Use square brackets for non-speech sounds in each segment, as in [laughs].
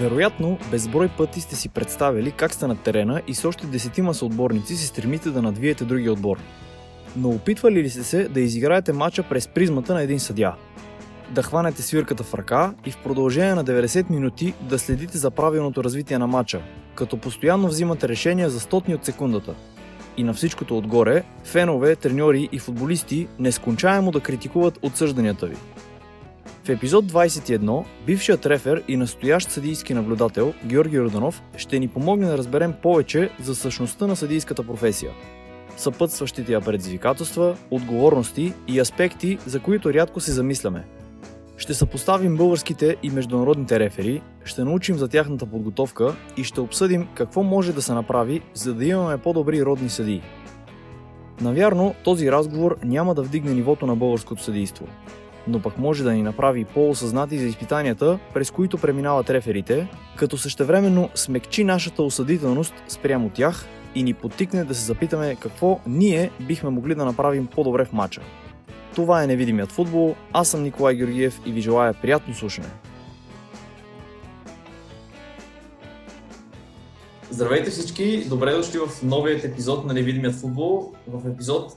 Вероятно, безброй пъти сте си представили как сте на терена и с още десетима съотборници се стремите да надвиете другия отбор. Но опитвали ли сте се да изиграете матча през призмата на един съдя? Да хванете свирката в ръка и в продължение на 90 минути да следите за правилното развитие на матча, като постоянно взимате решения за стотни от секундата. И на всичкото отгоре, фенове, треньори и футболисти нескончаемо да критикуват отсъжданията ви. Епизод 21 бившият рефер и настоящ съдийски наблюдател Георги Роданов ще ни помогне да разберем повече за същността на съдийската професия, съпътстващите я предизвикателства, отговорности и аспекти, за които рядко се замисляме. Ще съпоставим българските и международните рефери, ще научим за тяхната подготовка и ще обсъдим какво може да се направи, за да имаме по-добри родни съдии. Навярно, този разговор няма да вдигне нивото на българското съдийство, но пък може да ни направи по-осъзнати за изпитанията, през които преминават реферите, като същевременно смекчи нашата осъдителност спрямо тях и ни подтикне да се запитаме какво ние бихме могли да направим по-добре в матча. Това е Невидимият футбол, аз съм Николай Георгиев и ви желая приятно слушане. Здравейте всички, добре дошли в новият епизод на Невидимият футбол. В епизод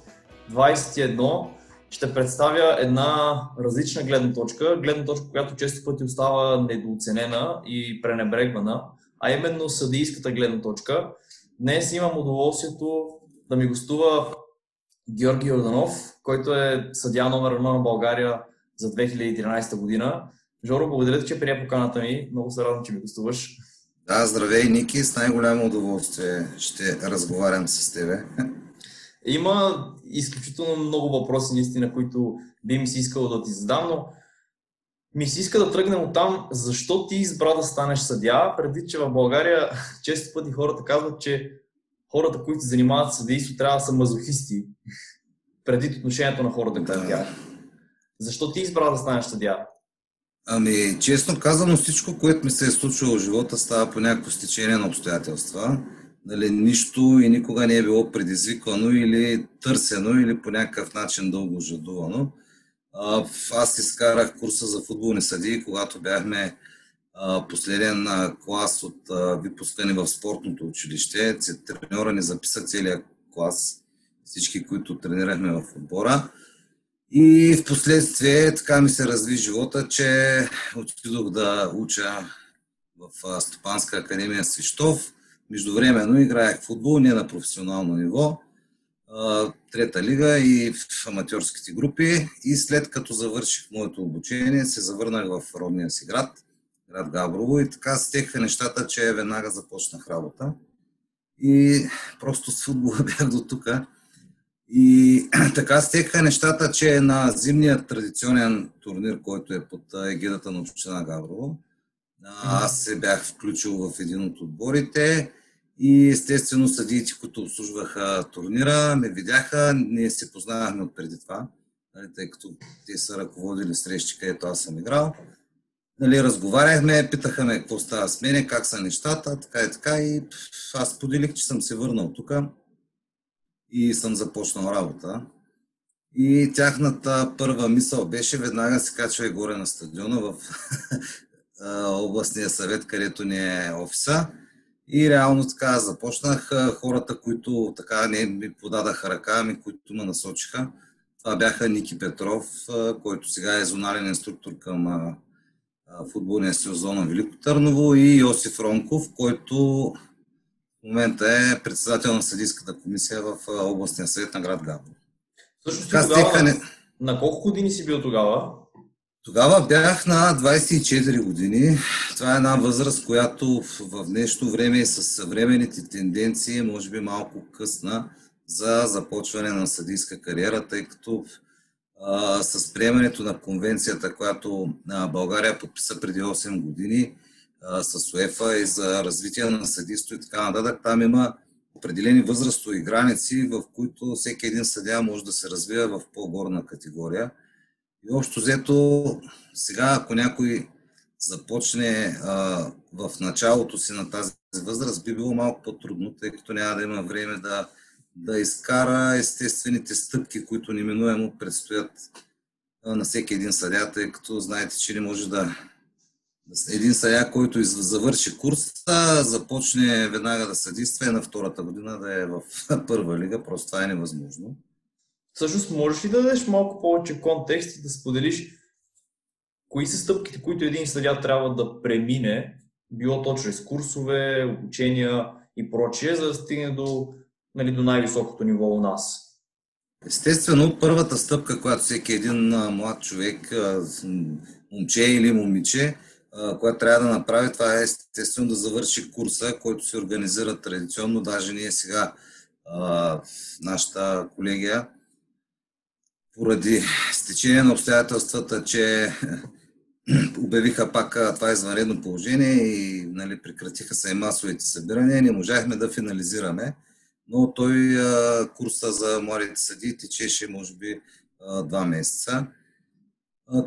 21 ще представя една различна гледна точка, гледна точка, която често пъти остава недооценена и пренебрегвана, а именно съдийската гледна точка. Днес имам удоволствието да ми гостува Георги Йорданов, който е съдия номер едно на България за 2013 година. Жоро, благодаря че прия поканата ми. Много се радвам, че ми гостуваш. Да, здравей, Ники. С най-голямо удоволствие ще разговарям с тебе. Има изключително много въпроси, наистина, които би ми се искало да ти задам, но ми се иска да тръгнем от там, защо ти избра да станеш съдя, преди че в България [laughs] често пъти хората казват, че хората, които се занимават с съдейство, трябва да са мазохисти [laughs] преди отношението на хората към тях. Защо ти избра да станеш съдя? Ами, честно казано, всичко, което ми се е случило в живота, става по някакво стечение на обстоятелства. Нали, нищо и никога не е било предизвикано или търсено, или по някакъв начин дълго жадувано. Аз изкарах курса за футболни съдии, когато бяхме последен клас от випускане в спортното училище. Треньора ни записа целият клас, всички, които тренирахме в отбора. И в последствие така ми се разви живота, че отидох да уча в Стопанска академия Свищов. Междувременно играех футбол, не на професионално ниво, трета лига и в аматьорските групи. И след като завърших моето обучение, се завърнах в родния си град – град Габрово и така стеха нещата, че веднага започнах работа. И просто с футбола [laughs] бях до тук. И [clears throat] така стеха нещата, че на зимния традиционен турнир, който е под егидата на община Габрово, аз се бях включил в един от отборите и естествено съдиите, които обслужваха турнира, ме видяха, ние се познавахме от преди това, нали, тъй като те са ръководили срещи, където аз съм играл нали, разговаряхме, питаха ме какво става с мене, как са нещата, така и така. И аз поделих, че съм се върнал тук и съм започнал работа. И тяхната първа мисъл беше веднага се качва и горе на стадиона в [laughs] областния съвет, където ни е офиса. И реално така започнах. Хората, които така не ми подадаха ръка, ами които ме насочиха, това бяха Ники Петров, който сега е зонален инструктор към футболния сезон на Велико Търново и Йосиф Ронков, който в момента е председател на съдийската комисия в областния съвет на град Габрово. Всъщност тогава, не... на колко години си бил тогава? Тогава бях на 24 години. Това е една възраст, която в днешно време и с съвременните тенденции е може би малко късна за започване на съдийска кариера, тъй като а, с приемането на конвенцията, която а, България подписа преди 8 години а, с УЕФА и за развитие на съдиство и така нататък, там има определени възрастови граници, в които всеки един съдия може да се развива в по-горна категория. И общо взето, сега ако някой започне а, в началото си на тази възраст, би било малко по-трудно, тъй като няма да има време да да изкара естествените стъпки, които неминуемо предстоят на всеки един съдя, тъй като знаете, че не може да един съдя, който завърши курса, започне веднага да съдейства и на втората година да е в [laughs] първа лига. Просто това е невъзможно. Всъщност, можеш ли да дадеш малко повече контекст и да споделиш кои са стъпките, които един съдя трябва да премине, било то чрез курсове, обучения и прочие, за да стигне до, нали, до най-високото ниво у нас? Естествено, първата стъпка, която всеки един млад човек, момче или момиче, която трябва да направи, това е естествено да завърши курса, който се организира традиционно. Даже ние сега нашата колегия, поради стечение на обстоятелствата, че [clears throat] обявиха пак това извънредно положение и нали, прекратиха се и масовите събирания, не можахме да финализираме, но той курса за младите съди течеше може би два месеца.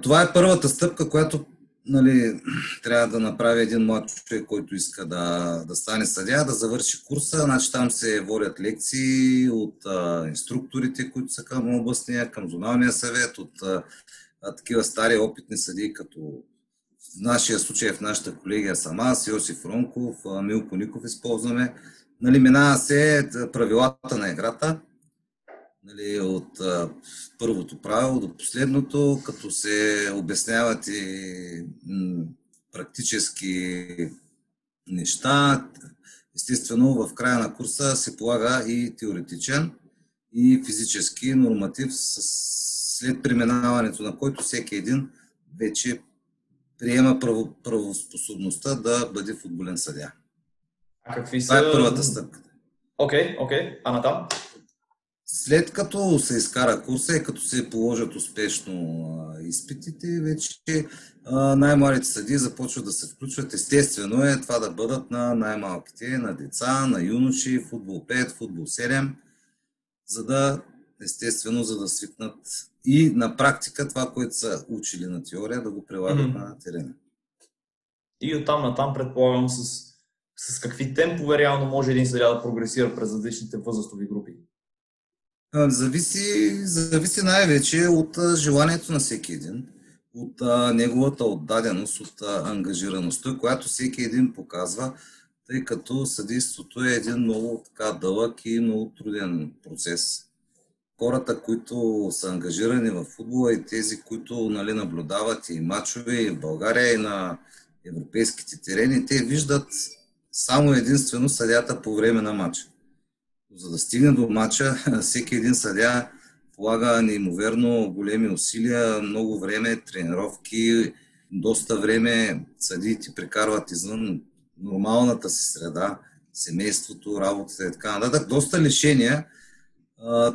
Това е първата стъпка, която нали, трябва да направи един млад човек, който иска да, да стане съдя, да завърши курса. Значи там се водят лекции от а, инструкторите, които са към областния, към зоналния съвет, от а, такива стари опитни съдии, като в нашия случай, в нашата колегия съм аз, Йосиф Ронков, Милко Ников използваме. Нали, минава се правилата на играта, нали, от а, първото правило до последното, като се обясняват и м, практически неща. Естествено, в края на курса се полага и теоретичен, и физически норматив, след преминаването на който всеки един вече приема право, правоспособността да бъде футболен съдя. А какви са... Това е първата стъпка. Окей, okay, окей. Okay. А натам? След като се изкара курса и като се положат успешно а, изпитите, вече най-малите съди започват да се включват. Естествено е това да бъдат на най-малките, на деца, на юноши, футбол 5, футбол 7, за да, естествено, за да свикнат и на практика това, което са учили на теория, да го прилагат mm-hmm. на терена. И оттам на там предполагам с, с какви темпове реално може един съдя да прогресира през различните възрастови групи. Зависи, зависи най-вече от желанието на всеки един, от неговата отдаденост, от ангажираността, която всеки един показва, тъй като съдейството е един много така дълъг и много труден процес. Хората, които са ангажирани в футбола и тези, които нали, наблюдават и мачове и в България, и на европейските терени, те виждат само единствено съдята по време на матча за да стигне до матча, [laughs] всеки един съдя полага неимоверно големи усилия, много време, тренировки, доста време съдиите прекарват извън нормалната си среда, семейството, работата и така нататък. Доста лишения,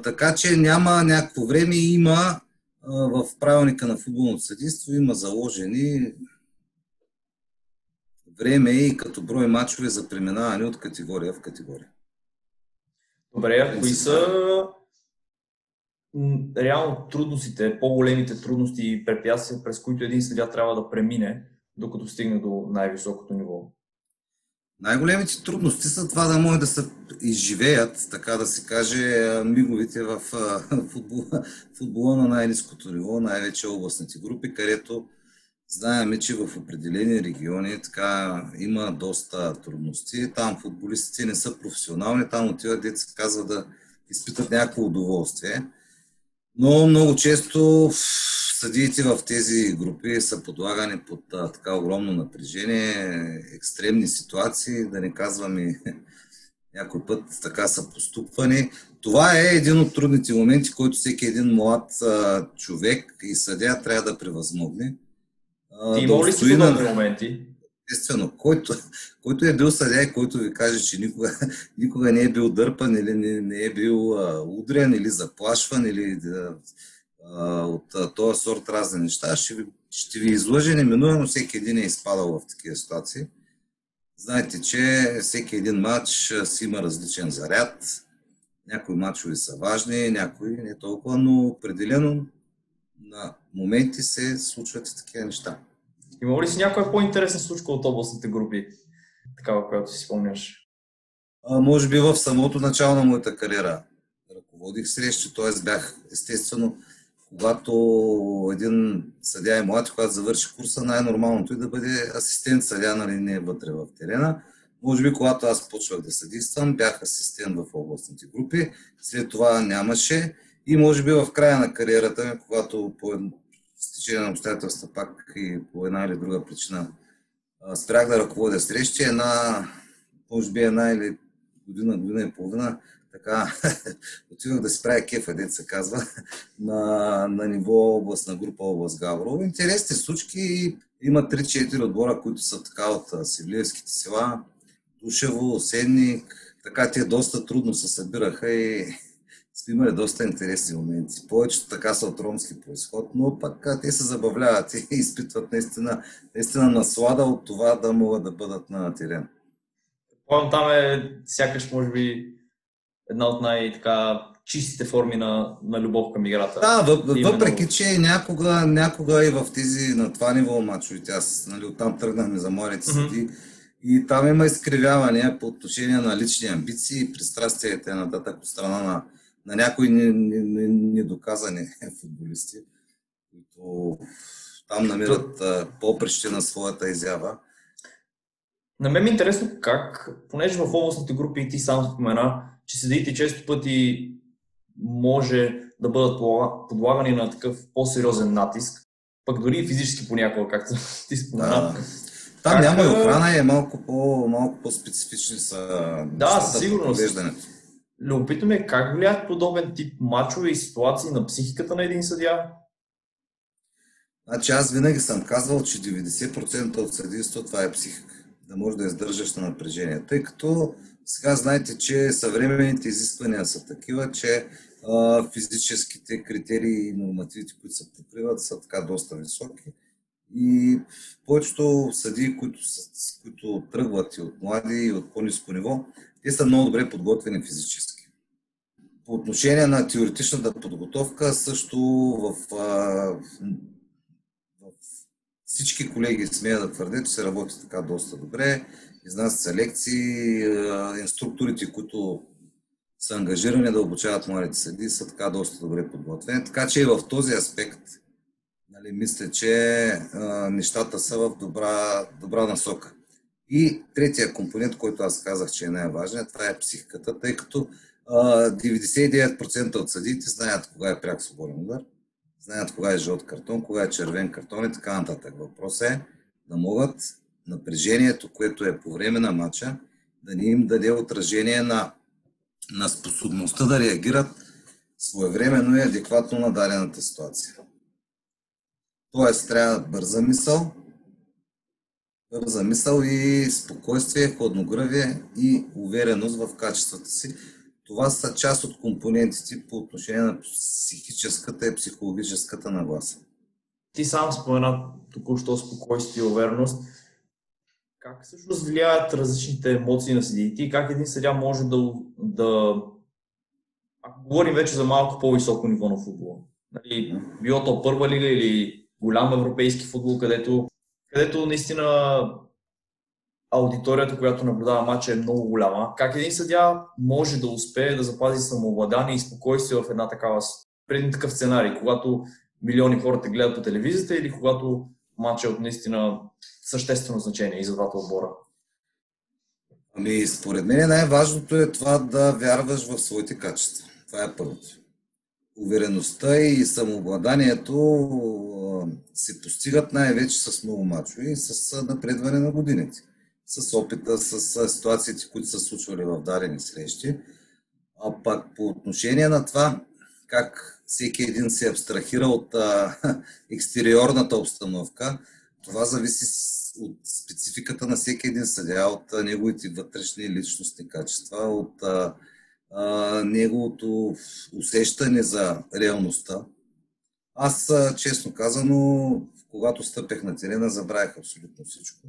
така че няма някакво време. Има в правилника на футболното съдиство, има заложени време и като брой мачове за преминаване от категория в категория. Добре, а кои са реално трудностите, по-големите трудности и препятствия, през които един съдя трябва да премине, докато стигне до най-високото ниво? Най-големите трудности са това да може да се изживеят, така да се каже, миговите в [laughs] футбола, футбола на най-низкото ниво, най-вече областните групи, където Знаеме, че в определени региони така има доста трудности. Там футболистите не са професионални, там отиват, деца казва да изпитат някакво удоволствие. Но много често съдиите в тези групи са подлагани под така огромно напрежение, екстремни ситуации, да не казваме [laughs] някой път така са поступвани. Това е един от трудните моменти, който всеки един млад човек и съдя трябва да превъзмогне ти има ли си подобни моменти? Естествено, който, който е бил съдя и който ви каже, че никога, никога не е бил дърпан или не, не е бил а, удрен или заплашван или а, от а, този сорт разни неща, ще ви, ще ви излъже неминуемо всеки един е изпадал в такива ситуации. Знаете, че всеки един матч си има различен заряд. Някои матчове са важни, някои не толкова, но определено на моменти се случват и такива неща. Има ли си някоя по-интересна случка от областните групи, такава, която си спомняш? А, може би в самото начало на моята кариера ръководих срещи, т.е. бях естествено, когато един съдя е млад, когато завърши курса, най-нормалното е да бъде асистент съдя, нали не е вътре в терена. Може би, когато аз почвах да съдействам, бях асистент в областните групи, след това нямаше и може би в края на кариерата ми, когато по стечение на обстоятелства пак и по една или друга причина спрях да ръководя срещи, една, може би една или година, година и половина, така, [laughs] отивах да си правя кефа, дет се казва, [laughs] на, на ниво област, на група област Гаврово. Интересни случки. Има 3-4 отбора, които са така от Севлиевските села. Душево, Осенник. Така те доста трудно се събираха и сме имали доста интересни моменти. Повечето така са от ромски происход, но пък те се забавляват [laughs] и изпитват наистина, наистина наслада от това да могат да бъдат на терен. Там е сякаш, може би, една от най-така чистите форми на, на любов към играта. Да, въпреки, че някога, някога и в тези на това ниво мачовете, аз нали, оттам тръгнахме за моите mm-hmm. съди, и там има изкривявания по отношение на лични амбиции, пристрастията нататък от страна на, на някои недоказани [laughs] футболисти, които там намират То... попреще на своята изява. На мен ми е интересно как, понеже в областните групи и ти сам спомена, че съдиите често пъти може да бъдат подлагани на такъв по-сериозен натиск, пък дори и физически понякога, както [laughs] ти спомена. Да. Там как... няма и охрана е малко, по, малко по-специфични са Да, със сигурност. Любопитно е как влияят подобен тип мачове и ситуации на психиката на един съдия? Значи аз винаги съм казвал, че 90% от съдийство това е психика. Да може да издържаш на напрежение. Тъй като сега знаете, че съвременните изисквания са такива, че а, физическите критерии и нормативите, които се покриват, са така доста високи. И повечето съдии, които, които тръгват и от млади, и от по-низко ниво, те са много добре подготвени физически. По отношение на теоретичната подготовка, също в, в всички колеги смея да твърдят, че се работи така доста добре изнасят се лекции, инструкторите, които са ангажирани да обучават младите съди, са така доста добре подготвени. Така че и в този аспект нали, мисля, че а, нещата са в добра, добра насока. И третия компонент, който аз казах, че е най-важен, това е психиката, тъй като 99% от съдиите знаят кога е пряк свободен удар, знаят кога е жълт картон, кога е червен картон и така нататък. Въпрос е да могат напрежението, което е по време на матча, да ни им даде отражение на, на способността да реагират своевременно и адекватно на дадената ситуация. Тоест, трябва бърза мисъл, бърза мисъл и спокойствие, хладногръвие и увереност в качествата си. Това са част от компонентите по отношение на психическата и психологическата нагласа. Ти сам спомена току-що спокойствие и увереност. Как всъщност влияят различните емоции на съдиите и как един съдя може да, да... Ако говорим вече за малко по-високо ниво на футбола, нали, било то първа лига или голям европейски футбол, където, където наистина аудиторията, която наблюдава матча е много голяма. Как един съдя може да успее да запази самообладание и спокойствие в една такава, преди такъв сценарий, когато милиони хора те гледат по телевизията или когато матча е от наистина съществено значение и за двата отбора? Ами, според мен най-важното е това да вярваш в своите качества. Това е първото. Увереността и самообладанието се постигат най-вече с много мачове и с напредване на годините. С опита, с ситуациите, които са случвали в дадени срещи. А пак по отношение на това, как всеки един се абстрахира от а, [laughs] екстериорната обстановка, това зависи от спецификата на всеки един съдя, от неговите вътрешни личностни качества, от а, а, неговото усещане за реалността. Аз, честно казано, когато стъпех на терена, забравях абсолютно всичко.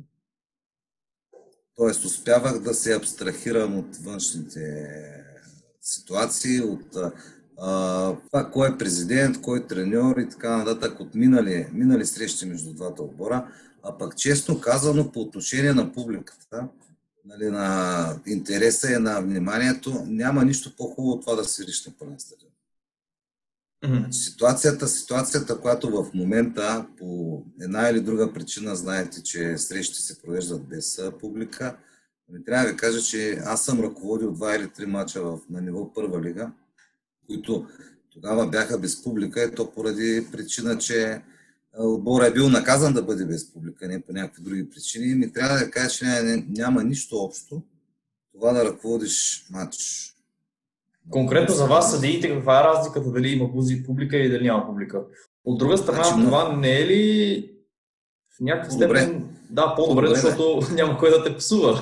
Тоест, успявах да се абстрахирам от външните ситуации, от това кой е президент, кой е треньор и така нататък от минали, минали срещи между двата отбора. А пък честно казано по отношение на публиката, нали, на интереса и на вниманието, няма нищо по-хубаво от това да си на пълен стадион. Mm-hmm. Ситуацията, ситуацията, която в момента по една или друга причина знаете, че срещи се провеждат без публика. Не трябва да ви кажа, че аз съм ръководил два или три мача в, на ниво първа лига, които тогава бяха без публика и то поради причина, че отбора е бил наказан да бъде без публика, не по някакви други причини. Ми трябва да кажа, че няма, няма нищо общо това да ръководиш матч Конкретно за вас, съдиите, каква е разликата дали има публика или дали няма публика? От друга страна, значи, това не е ли в някаква степен... Да, по-добре, по-добре защото да. няма кой да те псува.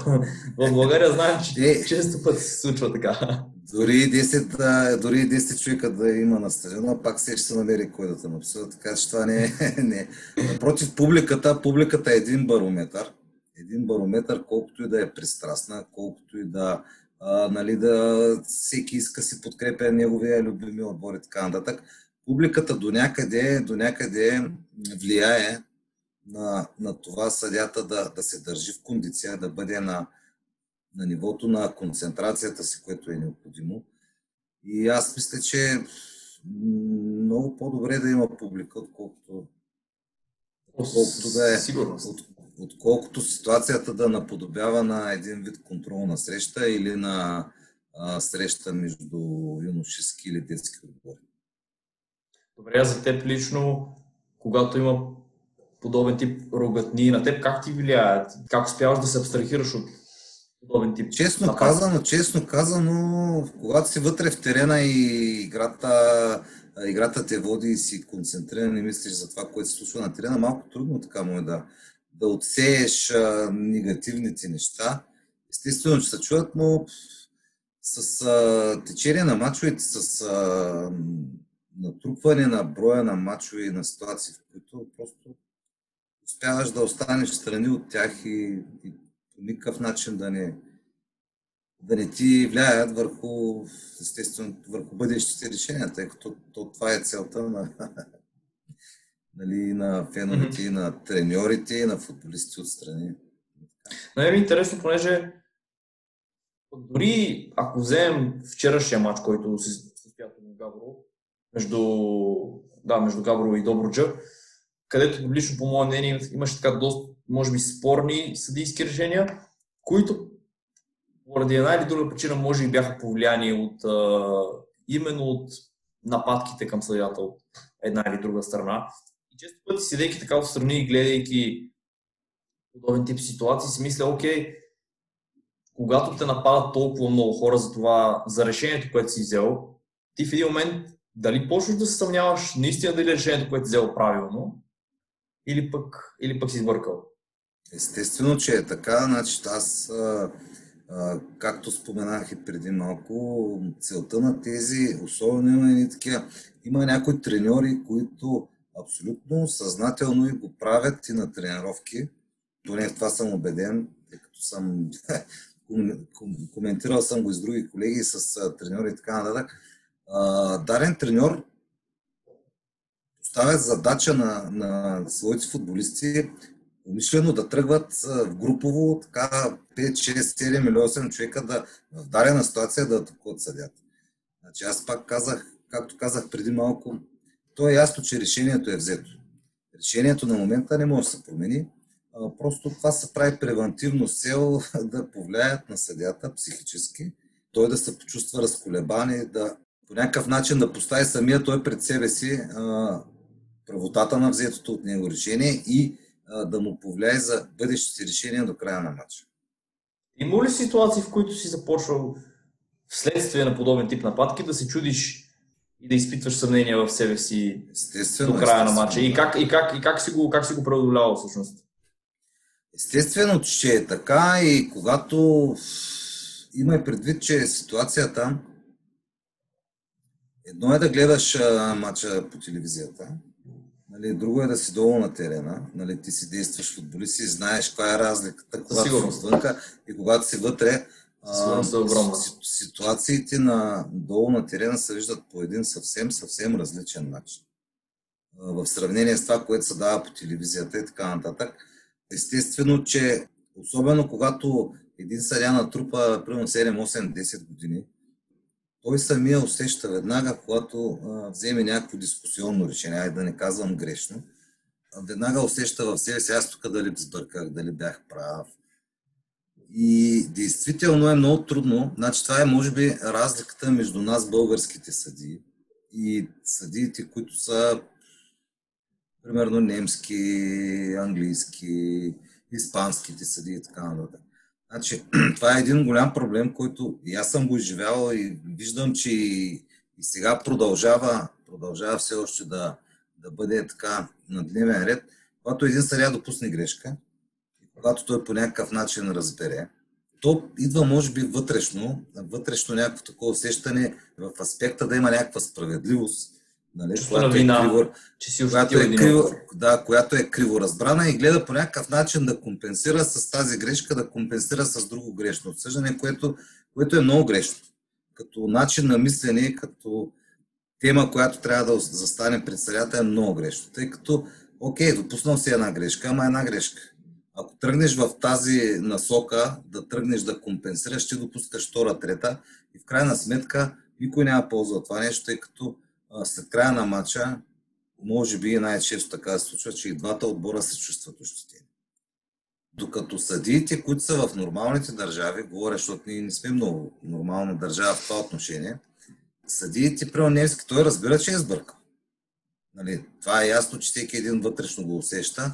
В България знаем, че е, често пъти се случва така. Дори 10, дори 10 човека да има на стадиона, пак се ще се намери кой да те напсува, така че това не е... [laughs] Не. Напротив, публиката, публиката е един барометър. Един барометър, колкото и да е пристрастна, колкото и да а, нали, да всеки иска си подкрепя неговия любими отбор и така нататък. Публиката до някъде, до някъде влияе на, на това съдята да, да се държи в кондиция, да бъде на, на нивото на концентрацията си, което е необходимо. И аз мисля, че много по-добре да има публика, отколкото, отколкото да е, от, отколкото ситуацията да наподобява на един вид контролна среща или на а, среща между юношески или детски отбори. Добре, а за теб лично, когато има подобен тип рогатни, на теб как ти влияят? Как успяваш да се абстрахираш от подобен тип? Честно напад? казано, честно казано, когато си вътре в терена и играта, играта те води и си концентриран и мислиш за това, което се случва на терена, малко трудно така му е да, да отсееш а, негативните неща. Естествено, че се чуват, но с а, течение на мачовете, с а, натрупване на броя на мачове и на ситуации, в които просто успяваш да останеш страни от тях и, и по никакъв начин да не, да не ти влияят върху, естествено, върху бъдещите решения, тъй като то, това е целта на, [laughs] нали, на феновете, mm-hmm. на треньорите, и на футболистите отстрани. Но е интересно, понеже дори ако вземем вчерашния матч, който се състоя в Габро, между, да, между Габро и Добруджа, където лично по мое мнение имаше така доста, може би, спорни съдийски решения, които поради една или друга причина може би бяха повлияни от а, именно от нападките към съдята от една или друга страна често пъти, седейки така отстрани и гледайки подобен тип ситуации, си мисля, окей, когато те нападат толкова много хора за това, за решението, което си взел, ти в един момент дали почваш да се съмняваш наистина дали решението, което си взел правилно, или пък, или пък си сбъркал? Естествено, че е така. Значи, аз, а, а, както споменах и преди малко, целта на тези, особено има и такива, има някои треньори, които абсолютно съзнателно и го правят и на тренировки. Поне в това съм убеден, тъй като съм [laughs] коментирал съм го и с други колеги, с треньори и така нататък. Дарен треньор поставя задача на, на своите футболисти умишлено да тръгват в групово така 5, 6, 7 или 8 човека да в дарена ситуация да атакуват съдята. Значи аз пак казах, както казах преди малко, то е ясно, че решението е взето. Решението на момента не може да се промени. Просто това се прави превентивно с цел [laughs] да повлияят на съдята психически, той да се почувства разколебан и да по някакъв начин да постави самия той пред себе си правотата на взетото от него решение и да му повлияе за бъдещите решения до края на матча. Има ли ситуации, в които си започвал вследствие на подобен тип нападки да се чудиш и да изпитваш съмнение в себе си естествено, до края на матча. И, как, и, как, и как, си го, как си го преодолявал всъщност? Естествено, че е така и когато има и предвид, че ситуацията едно е да гледаш а, матча по телевизията, нали, друго е да си долу на терена, нали, ти си действаш футболист и знаеш каква е разликата, когато си вънка и когато си вътре, Сигурност е огромна. Ситуациите на долу на терена се виждат по един съвсем, съвсем различен начин. В сравнение с това, което се дава по телевизията и така нататък. Естествено, че особено когато един съдя натрупа примерно 7, 8, 10 години, той самия усеща веднага, когато а, вземе някакво дискусионно решение, ай да не казвам грешно, веднага усеща в себе си, аз тук дали сбърках, дали бях прав. И действително е много трудно. Значи това е, може би, разликата между нас, българските съдии, и съдиите, които са примерно немски, английски, испанските съдии и така нататък. Значи, [clears throat] това е един голям проблем, който и аз съм го изживявал и виждам, че и, и сега продължава, продължава все още да, да бъде така на дневен ред. Когато един съдия допусне грешка, когато той по някакъв начин разбере, то идва, може би, вътрешно, вътрешно някакво такова усещане в аспекта да има някаква справедливост, Нали, която, вина, е криво, че си която, е криво, да, която е криво разбрана и гледа по някакъв начин да компенсира с тази грешка, да компенсира с друго грешно отсъждане, което, което е много грешно. Като начин на мислене, като тема, която трябва да застане пред съдята е много грешно. Тъй като, окей, допуснал си една грешка, ама една грешка. Ако тръгнеш в тази насока, да тръгнеш да компенсираш, ще допускаш втора, трета и в крайна сметка никой няма полза от това нещо, тъй като след края на матча, може би най-често така се случва, че и двата отбора се чувстват ощетени. Докато съдиите, които са в нормалните държави, говоря, защото ние не сме много нормална държава в това отношение, съдиите, при немски, той разбира, че е сбъркал. Нали, това е ясно, че всеки един вътрешно го усеща,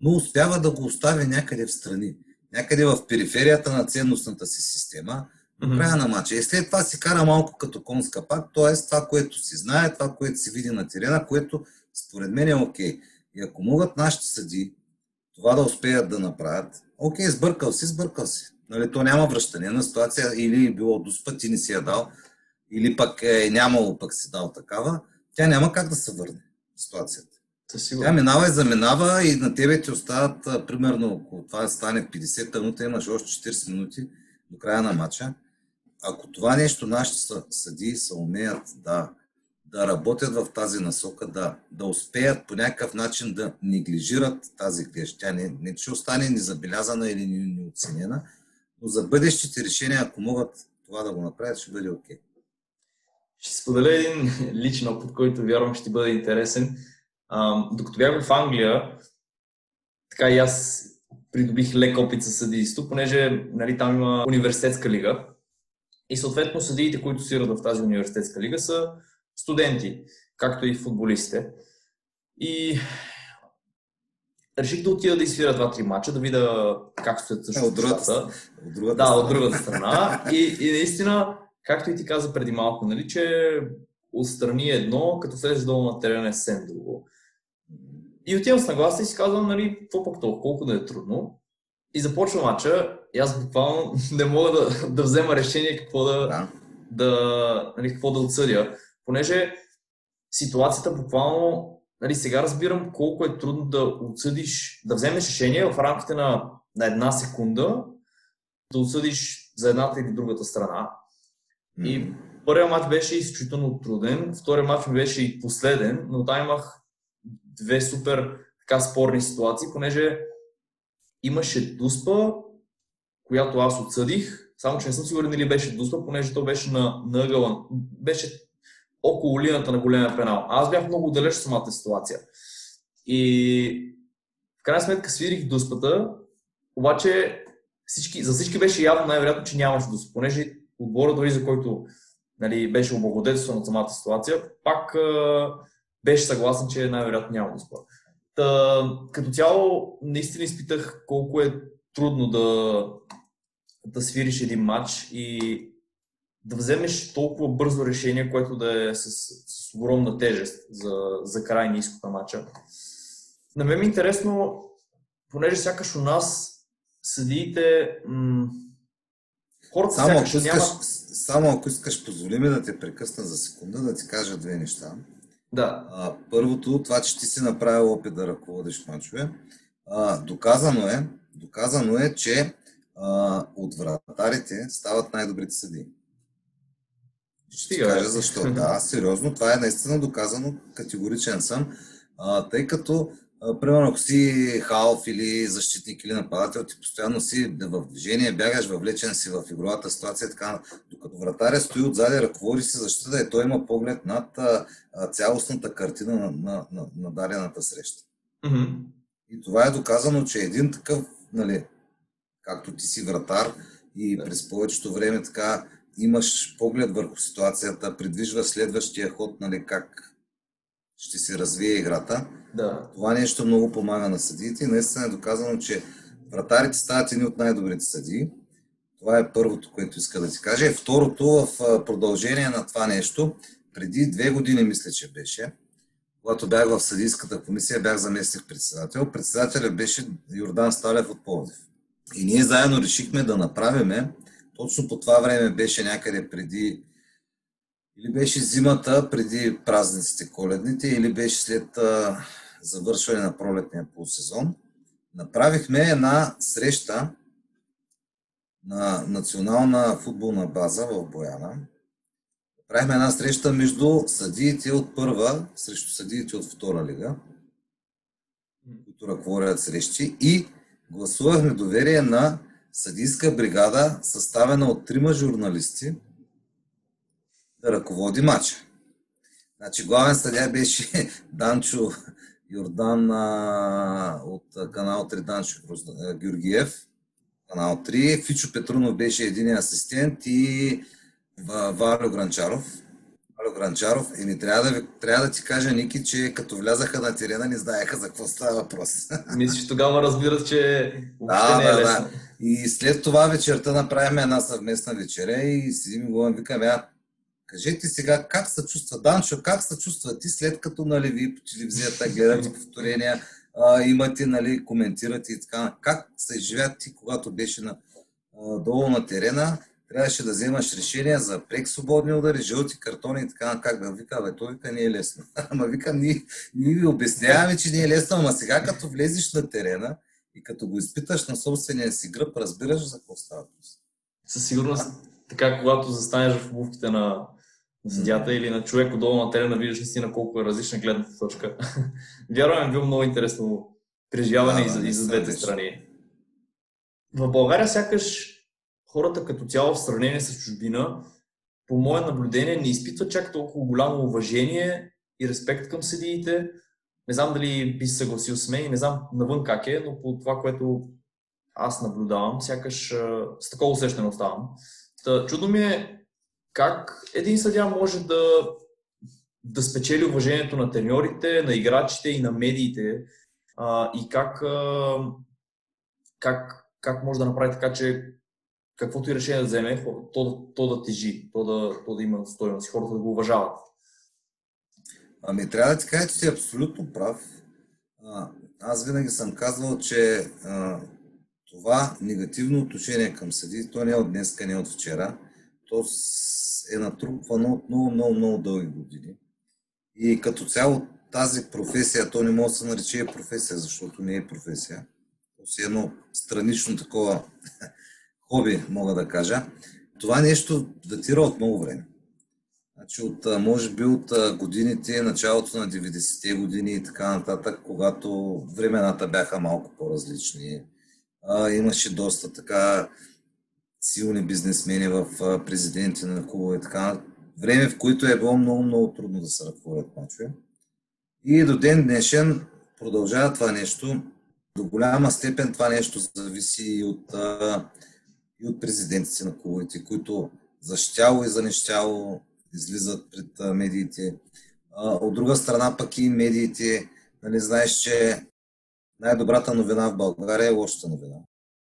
но успява да го остави някъде в страни, някъде в периферията на ценностната си система, до края на матча. И след това си кара малко като конска пак, т.е. това, което си знае, това, което си види на терена, което според мен е окей. И ако могат нашите съди това да успеят да направят, окей, сбъркал си, сбъркал си. Нали, то няма връщане на ситуация, или е било до спът и не си я дал, или пък е нямало пък си дал такава, тя няма как да се върне ситуацията. Тя минава и заминава и на тебе ти остават, примерно, ако това стане 50 минути, имаш още 40 минути до края на матча ако това нещо нашите съдии са умеят да, да работят в тази насока, да, да успеят по някакъв начин да неглижират тази грешка. Тя не, не ще остане незабелязана или неоценена, но за бъдещите решения, ако могат това да го направят, ще бъде окей. Okay. Ще споделя един личен опит, който вярвам ще бъде интересен. А, докато бях в Англия, така и аз придобих лек опит със съдийство, понеже нали, там има университетска лига и съответно съдиите, които сират в тази университетска лига, са студенти, както и футболистите. И реших да отида да изсвира два-три мача, да видя как стоят също от другата, от другата да, страна. от другата страна. И, и наистина, както и ти каза преди малко, нали, че отстрани едно, като слезеш долу на терена е съвсем друго. И отивам с нагласа и си казвам, нали, какво пък толкова, колко да е трудно. И започва мача и аз буквално [laughs] не мога да, да взема решение какво да, да. да нали, какво да отсъдя. Понеже ситуацията буквално, нали, сега разбирам колко е трудно да отсъдиш, да вземеш решение в рамките на, на една секунда, да отсъдиш за едната или другата страна. Mm-hmm. И първият матч беше изключително труден, втория матч ми беше и последен, но там имах две супер така спорни ситуации, понеже имаше дуспа, която аз отсъдих, само че не съм сигурен дали беше дуспа, понеже то беше на, на ъгъла, беше около линията на големия пенал. Аз бях много далеч от самата ситуация. И в крайна сметка свирих дуспата, обаче всички, за всички беше явно най-вероятно, че нямаше дуспа, понеже отбора дори за който нали, беше облагодетелстван от самата ситуация, пак беше съгласен, че най-вероятно няма дуспа. Та, като цяло, наистина изпитах колко е трудно да, да свириш един матч и да вземеш толкова бързо решение, което да е с, с огромна тежест за, за крайния изход на матча. На мен ми е интересно, понеже сякаш у нас съдиите м- хората само, сякаш ако искаш, нямат... Само ако искаш, позволи ми да те прекъсна за секунда, да ти кажа две неща. Да. А, първото, това, че ти си направил опит да ръководиш мачове. А, доказано е, доказано е, че а, от вратарите стават най-добрите съди. Ще ти кажа защо. [laughs] Да, сериозно, това е наистина доказано, категоричен съм, а, тъй като примерно, ако си халф или защитник или нападател, ти постоянно си в движение, бягаш, въвлечен си в игровата ситуация, така, докато вратаря стои отзади, ръководи си защита и той има поглед над а, цялостната картина на, на, на, на дадената среща. Mm-hmm. И това е доказано, че един такъв, нали, както ти си вратар и през повечето време така имаш поглед върху ситуацията, придвижваш следващия ход, нали, как ще се развие играта. Да. Това нещо много помага на съдиите и наистина е доказано, че вратарите стават едни от най-добрите съдии. Това е първото, което иска да ти кажа. И второто, в продължение на това нещо, преди две години, мисля, че беше, когато бях в съдийската комисия, бях заместник председател. Председателят беше Йордан Сталев от Пловдив. И ние заедно решихме да направиме, точно по това време беше някъде преди или беше зимата преди празниците коледните, или беше след а, завършване на пролетния полусезон. Направихме една среща на национална футболна база в Бояна. Правихме една среща между съдиите от първа срещу съдиите от втора лига, които ръководят срещи и гласувахме доверие на съдийска бригада, съставена от трима журналисти – да ръководи матча. Значи главен съдя беше [laughs] Данчо Йордан а, от канал 3 Данчо Георгиев, канал 3. Фичо Петрунов беше един асистент и Валю Гранчаров. Валю Гранчаров. И ми трябва да, трябва да ти кажа, Ники, че като влязаха на терена, не знаеха за какво става въпрос. [laughs] Мислиш, тогава разбират, че въобще да, не е да, лесно. Да. И след това вечерта направихме една съвместна вечеря и седим и говорим, викаме, а Кажете сега как се чувства Данчо, как се чувства ти след като нали, ви по телевизията гледате повторения, а, имате, нали, коментирате и така. Как се живеят ти, когато беше на, а, долу на терена, трябваше да вземаш решение за прек свободни удари, жълти картони и така. Как да вика, бе, той вика не е лесно. [laughs] ама вика, ние, ние ви обясняваме, че не е лесно, ама сега като влезеш на терена и като го изпиташ на собствения си гръб, разбираш за какво става. Със сигурност, така, когато застанеш в обувките на съдята или на човек отдолу на терена, виждаш наистина колко е различна гледната точка. [laughs] Вярвам, е било много интересно преживяване да, и, за, и за двете страни. В България сякаш хората като цяло в сравнение с чужбина, по мое наблюдение, не изпитват чак толкова голямо уважение и респект към съдиите. Не знам дали би се съгласил с мен и не знам навън как е, но по това, което аз наблюдавам, сякаш с такова усещане оставам. Та, чудо ми е как един съдя може да, да спечели уважението на треньорите, на играчите и на медиите а, и как, а, как, как може да направи така, че каквото и решение да вземе, то, то да тежи, то да, то да има стоеност хората да го уважават. Ами трябва да ти кажа, че си абсолютно прав. А, аз винаги съм казвал, че а, това негативно отношение към съди, то не е от днес, не е от вчера, то е натрупвано от много, много, много дълги години. И като цяло тази професия, то не може да се нарече професия, защото не е професия. То си едно странично такова [laughs] хоби, мога да кажа. Това нещо датира от много време. Значи от, може би от годините, началото на 90-те години и така нататък, когато времената бяха малко по-различни. А, имаше доста така силни бизнесмени в президенти на клуба и така. Време, в което е било много, много трудно да се ръководят мачове. И до ден днешен продължава това нещо. До голяма степен това нещо зависи и от, и от президентите на клубовете, които защяло и занещяло излизат пред медиите. От друга страна пък и медиите, нали, знаеш, че най-добрата новина в България е лошата новина.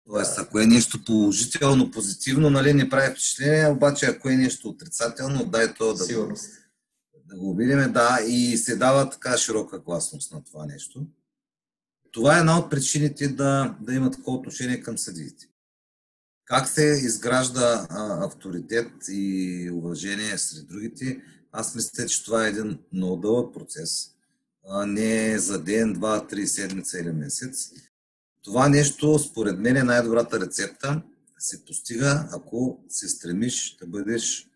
Тоест, ако е нещо положително, позитивно, нали, не прави впечатление, обаче ако е нещо отрицателно, дай то да, го, да го видим. Да, и се дава така широка гласност на това нещо. Това е една от причините да, да има такова отношение към съдиите. Как се изгражда а, авторитет и уважение сред другите, аз мисля, че това е един много дълъг процес. А, не е за ден, два, три седмица или месец. Това нещо, според мен, е най-добрата рецепта. Се постига, ако се стремиш да бъдеш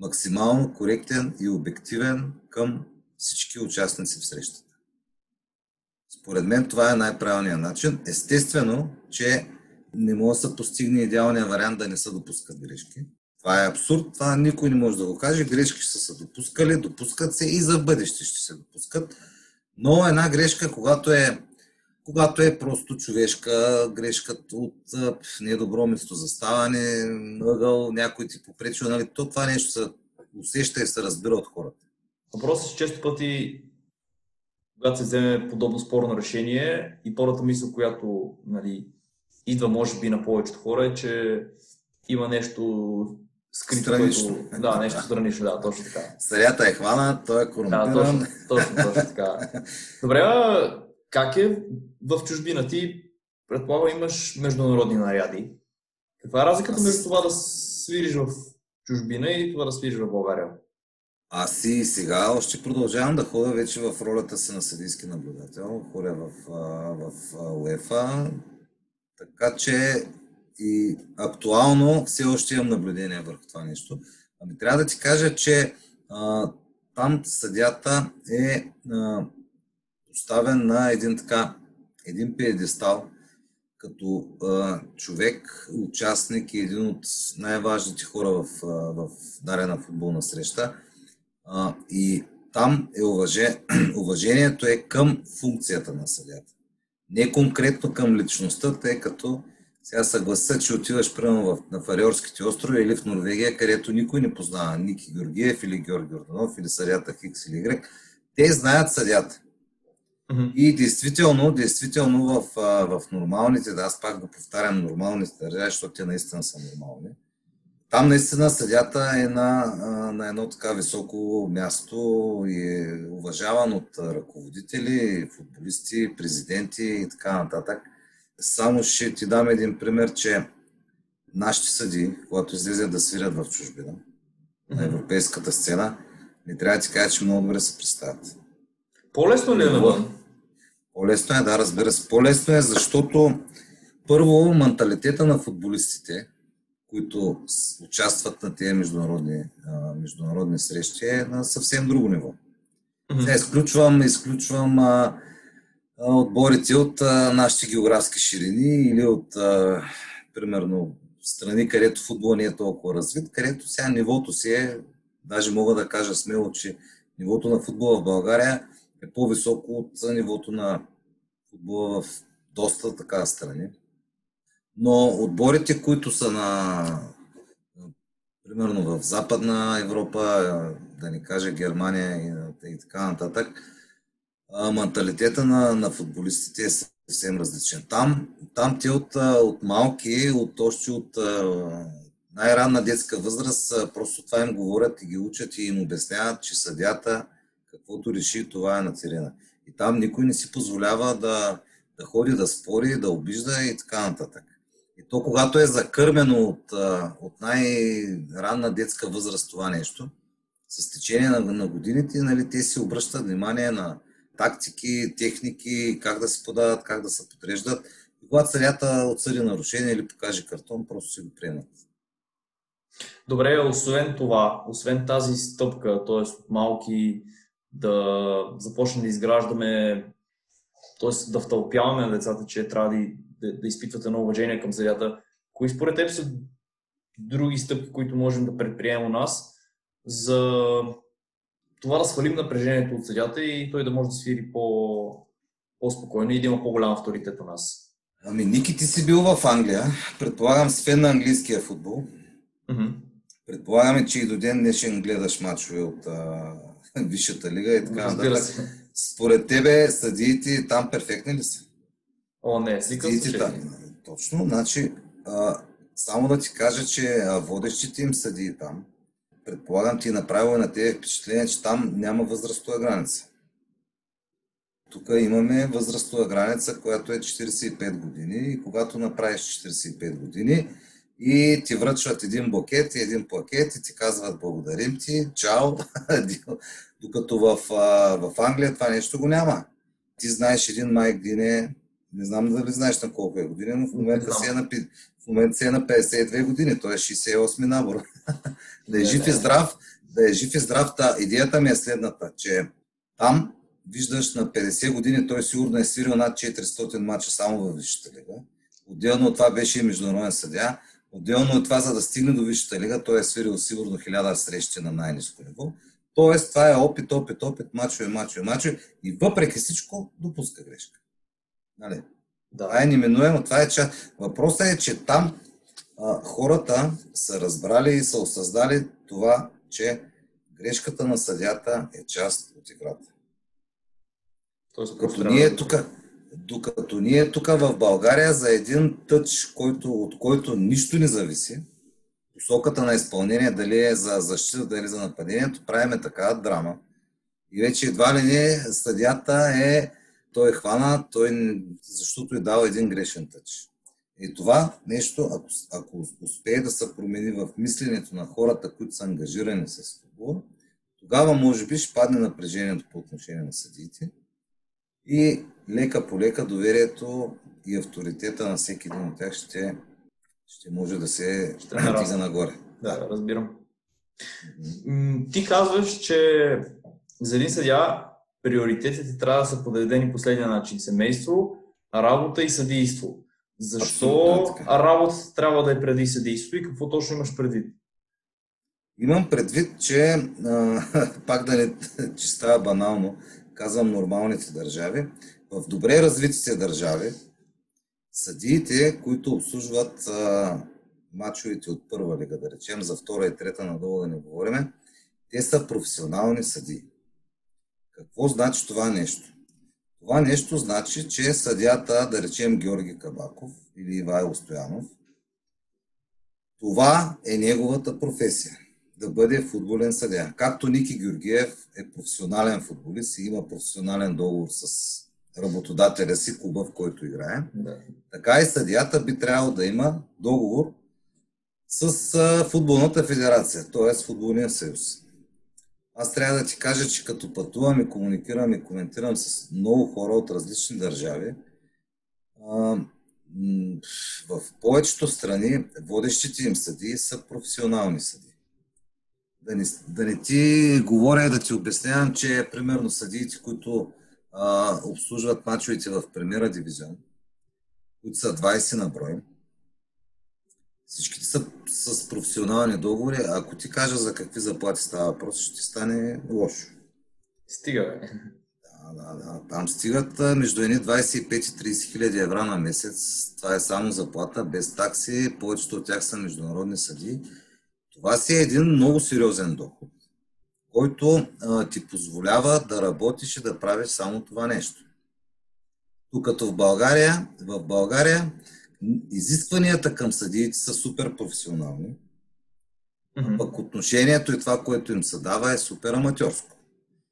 максимално коректен и обективен към всички участници в срещата. Според мен това е най-правилният начин. Естествено, че не може да се постигне идеалния вариант да не се допускат грешки. Това е абсурд, това никой не може да го каже. Грешки са се допускали, допускат се и за бъдеще ще се допускат. Но една грешка, когато е, когато е просто човешка, грешка от недобро место заставане, ъгъл, някой ти попречил, нали, то това нещо се усеща и се разбира от хората. Въпросът е, че често пъти, когато се вземе подобно спорно решение и първата мисъл, която нали, идва може би на повечето хора е, че има нещо скрито, странично. Което... Да, нещо странично, да, точно така. Старята е хвана, той е корумпиран. Да, точно, точно, точно така. [laughs] Добре, как е в чужбина? Ти, предполагам, имаш международни наряди. Каква е разликата между това да свириш в чужбина и това да свириш в България? Аз си сега още продължавам да ходя вече в ролята си на съдийски наблюдател. Ходя в, в, в УЕФА, така че и актуално все още имам наблюдение върху това нещо. Ами трябва да ти кажа, че а, там съдята е а, поставен на един така, един пиедестал, като а, човек, участник и един от най-важните хора в, а, в дарена футболна среща. А, и там е уважение, [clears throat] уважението е към функцията на съдята. Не конкретно към личността, тъй като сега съгласа, че отиваш примерно на Фариорските острови или в Норвегия, където никой не познава Ники Георгиев или Георги Орданов или съдята Хикс или Y. Те знаят съдята. Mm-hmm. И действително, действително в, в нормалните, да, аз пак го повтарям, нормалните държави, защото те наистина са нормални. Там наистина съдята е на, на едно така високо място и е уважаван от ръководители, футболисти, президенти и така нататък. Само ще ти дам един пример, че нашите съди, когато излезят да свирят в чужбина, на европейската сцена, не трябва да ти кажа, че много добре се представят. По-лесно ли е навън? По-лесно е, да, разбира се. По-лесно е, защото първо менталитета на футболистите, които участват на тези международни, международни срещи, е на съвсем друго ниво. Mm-hmm. Сега изключвам, изключвам а, отборите от а, нашите географски ширини или от, а, примерно, страни, където футбол не е толкова развит, където сега нивото си е, даже мога да кажа смело, че нивото на футбола в България е по-високо от нивото на футбола в доста така страни. Но отборите, които са на, примерно в Западна Европа, да ни кажа Германия и, така нататък, менталитета на, на футболистите е съвсем различен. Там, там те от, от малки, от още от най-ранна детска възраст, просто това им говорят и ги учат и им обясняват, че съдята, каквото реши, това е на терена. И там никой не си позволява да, да ходи, да спори, да обижда и така нататък. И то, когато е закърмено от, от най-ранна детска възраст това нещо, с течение на, на годините, нали, те си обръщат внимание на, тактики, техники, как да се подават, как да се подреждат. И когато съдята отсъди нарушение или покаже картон, просто си го приемат. Добре, освен това, освен тази стъпка, т.е. малки да започнем да изграждаме, т.е. да втълпяваме на децата, че трябва да, да, да изпитват едно уважение към съдята, кои според теб са други стъпки, които можем да предприемем у нас, за това да свалим напрежението от съдята и той да може да свири по, по-спокойно и да има по-голям авторитет у нас. Ами, Ники, ти си бил в Англия. Предполагам си фен на английския футбол. Mm-hmm. Предполагаме, че и до ден днешен гледаш мачове от а, [laughs] Висшата лига и така нататък. Според тебе съдиите там перфектни ли са? О, не, си там. Точно, значи, а, само да ти кажа, че водещите им съдии там, предполагам ти е направил на тези впечатление, че там няма възрастова граница. Тук имаме възрастова граница, която е 45 години и когато направиш 45 години и ти връчват един букет и един пакет и ти казват благодарим ти, чао, [laughs] докато в, в Англия това нещо го няма. Ти знаеш един Майк Дине, не знам дали знаеш на колко е години, но в момента си е на, в момента си е на 52 години, той е 68 набор. [laughs] да е жив и здрав, да е жив и здрав. Та, идеята ми е следната, че там виждаш на 50 години, той сигурно е свирил над 400 мача само във Висшата лига. Отделно от това беше и международен съдя. Отделно от това, за да стигне до Висшата лига, той е свирил сигурно 1000 срещи на най-низко ниво. Тоест, това е опит, опит, опит, мачове, мачове, мачове и въпреки всичко допуска грешка. Нали? Да. Това е неминуемо, това е част. Въпросът е, че там а, хората са разбрали и са осъзнали това, че грешката на съдята е част от играта. Тоест, като ние тук, докато ние тук в България за един тъч, който, от който нищо не зависи, посоката на изпълнение, дали е за защита, дали е за нападението, правиме такава драма. И вече едва ли не съдята е, той е хвана, той, защото е дал един грешен тъч. И това нещо, ако, ако успее да се промени в мисленето на хората, които са ангажирани с футбол, тогава може би ще падне напрежението по отношение на съдиите и лека по лека доверието и авторитета на всеки един от тях ще, ще може да се стига нагоре. Да, разбирам. Ти казваш, че за един съдя приоритетите трябва да са подредени последния начин. Семейство, работа и съдийство. Защо работа трябва да е преди съдийство и какво точно имаш предвид? Имам предвид, че а, [laughs] пак да не че става банално, казвам нормалните държави, в добре развитите държави, съдиите, които обслужват а, мачовете от първа лига, да речем, за втора и трета надолу да не говориме, те са професионални съдии. Какво значи това нещо? Това нещо значи, че съдята, да речем Георги Кабаков или Ивайло Стоянов, това е неговата професия да бъде футболен съдя. Както Ники Георгиев е професионален футболист и има професионален договор с работодателя си, клуба, в който играе, да. така и съдията би трябвало да има договор с футболната федерация, т.е. футболния съюз. Аз трябва да ти кажа, че като пътувам и комуникирам и коментирам с много хора от различни държави, в повечето страни водещите им съдии са професионални съдии да не, да не ти говоря, да ти обяснявам, че примерно съдиите, които а, обслужват мачовете в премиера дивизион, които са 20 на брой, всичките са с професионални договори. Ако ти кажа за какви заплати става въпрос, ще стане лошо. Стига, бе. Да, да, да. Там стигат между едни 25 и 30 хиляди евро на месец. Това е само заплата, без такси. Повечето от тях са международни съдии. Това си е един много сериозен доход, който а, ти позволява да работиш и да правиш само това нещо. Тук като в България, в България изискванията към съдиите са супер професионални, mm-hmm. пък отношението и това, което им се дава е супер аматьорско.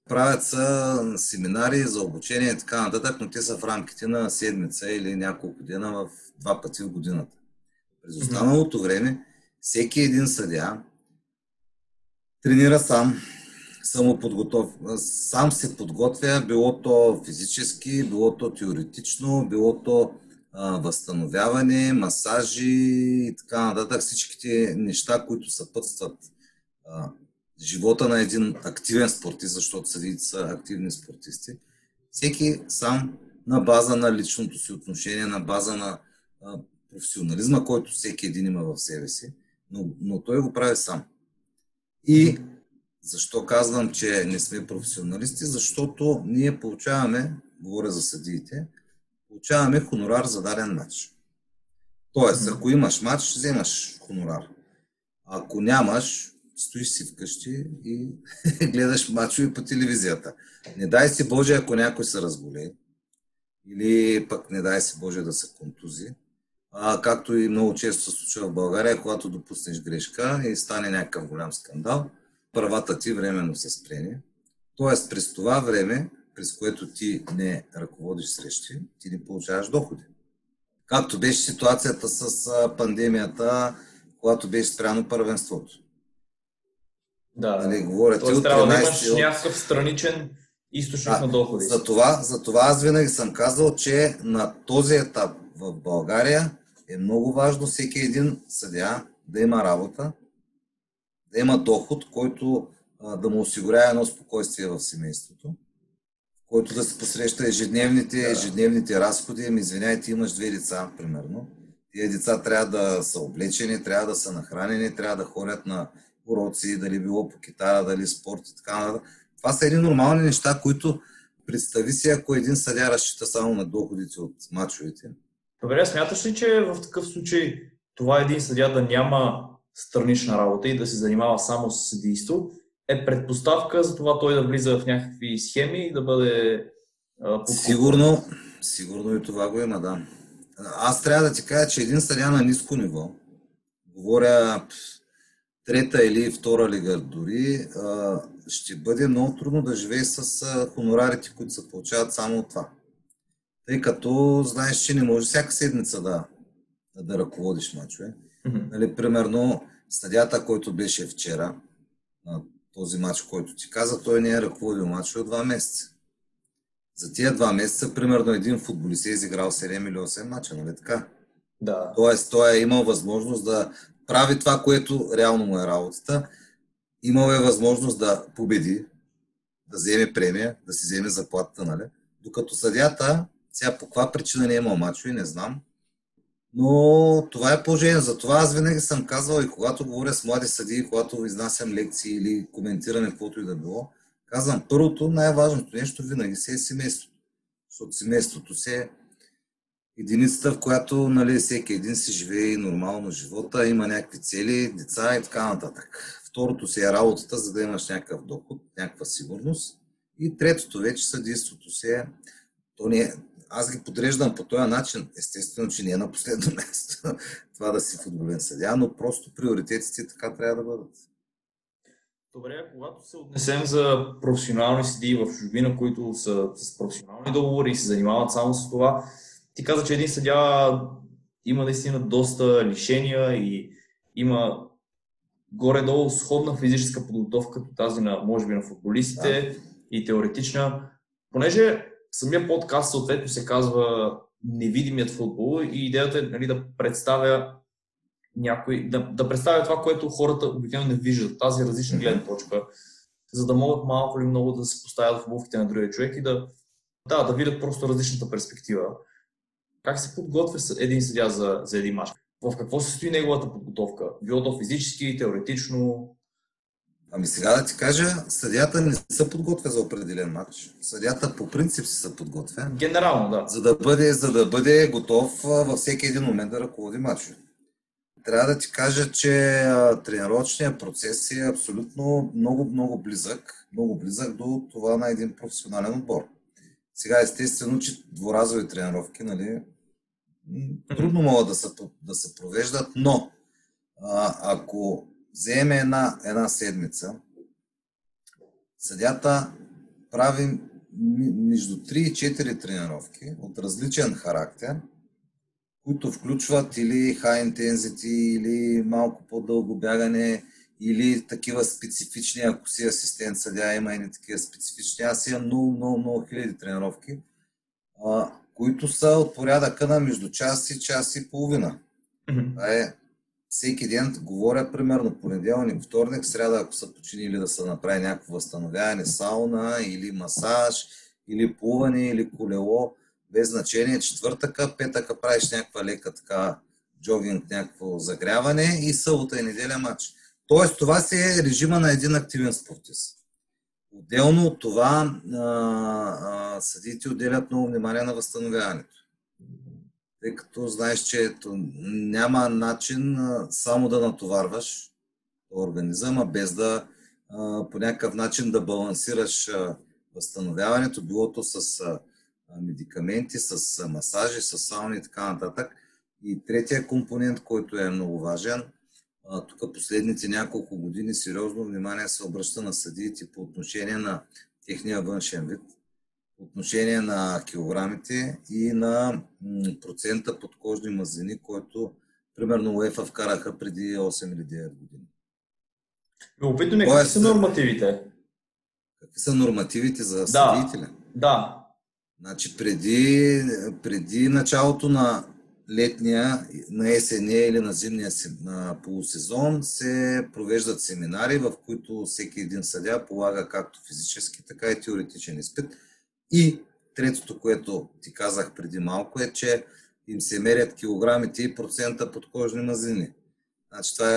Правят са семинари за обучение и така нататък, но те са в рамките на седмица или няколко дена в два пъти в годината. През останалото време всеки един съдя тренира сам, самоподготов... сам се подготвя, било то физически, било то теоретично, било то а, възстановяване, масажи и така нататък. Всичките неща, които съпътстват а, живота на един активен спортист, защото съдиите са активни спортисти. Всеки сам на база на личното си отношение, на база на а, професионализма, който всеки един има в себе си, но, но той го прави сам. И защо казвам, че не сме професионалисти? Защото ние получаваме, говоря за съдиите, получаваме хонорар за даден матч. Тоест, ако имаш матч, вземаш хонорар. Ако нямаш, стоиш си вкъщи и [laughs] гледаш мачове по телевизията. Не дай си Боже, ако някой се разболее, или пък не дай си Боже да се контузи, а, както и много често се случва в България, когато допуснеш грешка и стане някакъв голям скандал, правата ти временно са спрени. Тоест, през това време, през което ти не ръководиш срещи, ти не получаваш доходи. Както беше ситуацията с пандемията, когато беше спряно първенството. Да, нали, говоря, Тоест, трябва да имаш някакъв страничен източник да, на доходи. За това, за това аз винаги съм казал, че на този етап в България е много важно всеки един съдя да има работа, да има доход, който а, да му осигурява едно спокойствие в семейството, който да се посреща ежедневните, ежедневните разходи. Ами, извиняйте, имаш две деца, примерно. Тия деца трябва да са облечени, трябва да са нахранени, трябва да ходят на уроци, дали било по китара, дали спорт и така нататък. Това са едни нормални неща, които представи си, ако един съдя разчита само на доходите от мачовете. Добре, смяташ ли, че в такъв случай това един съдя да няма странична работа и да се занимава само с съдийство, е предпоставка за това той да влиза в някакви схеми и да бъде а, Сигурно, сигурно и това го има, да. Аз трябва да ти кажа, че един съдя на ниско ниво, говоря трета или втора лига дори, ще бъде много трудно да живее с хонорарите, които се получават само от това. Тъй като знаеш, че не може всяка седмица да, да ръководиш мачове. Mm-hmm. Нали, примерно, стадията, който беше вчера, на този матч, който ти каза, той не е ръководил мачове от два месеца. За тия два месеца, примерно, един футболист е изиграл 7 или 8 мача, нали така? Да. Тоест, той е имал възможност да прави това, което реално му е работата. Имал е възможност да победи, да вземе премия, да си вземе заплатата, нали? Докато съдята, сега по каква причина не е имал мачове, не знам. Но това е положение. Затова аз винаги съм казвал и когато говоря с млади съдии, когато изнасям лекции или коментиране, каквото и да било, казвам, първото, най-важното нещо винаги си е семейството. Защото семейството си е единицата, в която нали, всеки един си живее нормално живота, има някакви цели, деца и така нататък. Второто си е работата, за да имаш някакъв доход, някаква сигурност. И третото вече съдейството си е, то не е, аз ги подреждам по този начин. Естествено, че не е на последно [laughs] място това да си футболен съдя, но просто приоритетите така трябва да бъдат. Добре, когато се отнесем за професионални съдии в чужбина, които са с професионални договори и се занимават само с това, ти каза, че един съдя има наистина доста лишения и има горе-долу сходна физическа подготовка като тази на, може би, на футболистите да. и теоретична. Понеже самия подкаст съответно се казва Невидимият футбол и идеята е нали, да представя някой, да, да представя това, което хората обикновено не виждат, тази различна гледна точка, за да могат малко или много да се поставят в обувките на другия човек и да, да, да видят просто различната перспектива. Как се подготвя един съдя за, за един мач? В какво се стои неговата подготовка? Било то физически, теоретично? Ами сега да ти кажа, съдята не се подготвя за определен матч. Съдята по принцип си се подготвя. Генерално, да. За да бъде, за да бъде готов във всеки един момент да ръководи матча. Трябва да ти кажа, че тренировъчният процес е абсолютно много, много близък, много близък до това на един професионален отбор. Сега естествено, че дворазови тренировки, нали, трудно могат да се, да се провеждат, но а, ако вземе една, една седмица, съдята прави между 3 и 4 тренировки от различен характер, които включват или high intensity, или малко по-дълго бягане, или такива специфични, ако си асистент съдя, има и такива специфични. Аз имам много, много, много хиляди тренировки, а, които са от порядъка на между час и час и половина. Mm-hmm. Това е всеки ден, говоря примерно понеделник, вторник, среда, ако са починили да се направи някакво възстановяване, сауна или масаж, или плуване, или колело, без значение. Четвъртъка, петъка правиш някаква лека така джогинг, някакво загряване и събота и неделя матч. Тоест, това си е режима на един активен спортист. Отделно от това, съдите отделят много внимание на възстановяването. Тъй като знаеш, че няма начин само да натоварваш организъма, без да по някакъв начин да балансираш възстановяването, било то с медикаменти, с масажи, с сауни и така нататък. И третия компонент, който е много важен – тук последните няколко години сериозно внимание се обръща на съдиите по отношение на техния външен вид, отношение на килограмите и на процента подкожни мазнини, който примерно УЕФА вкараха преди 8 или 9 години. Любопитно ми, какви са нормативите? Какви са нормативите за съдиите? Да, да. Значи преди, преди началото на летния, на есения или на зимния на полусезон се провеждат семинари, в които всеки един съдя полага както физически, така и теоретичен изпит. И третото, което ти казах преди малко е, че им се мерят килограмите и процента подкожни мазнини. Значи това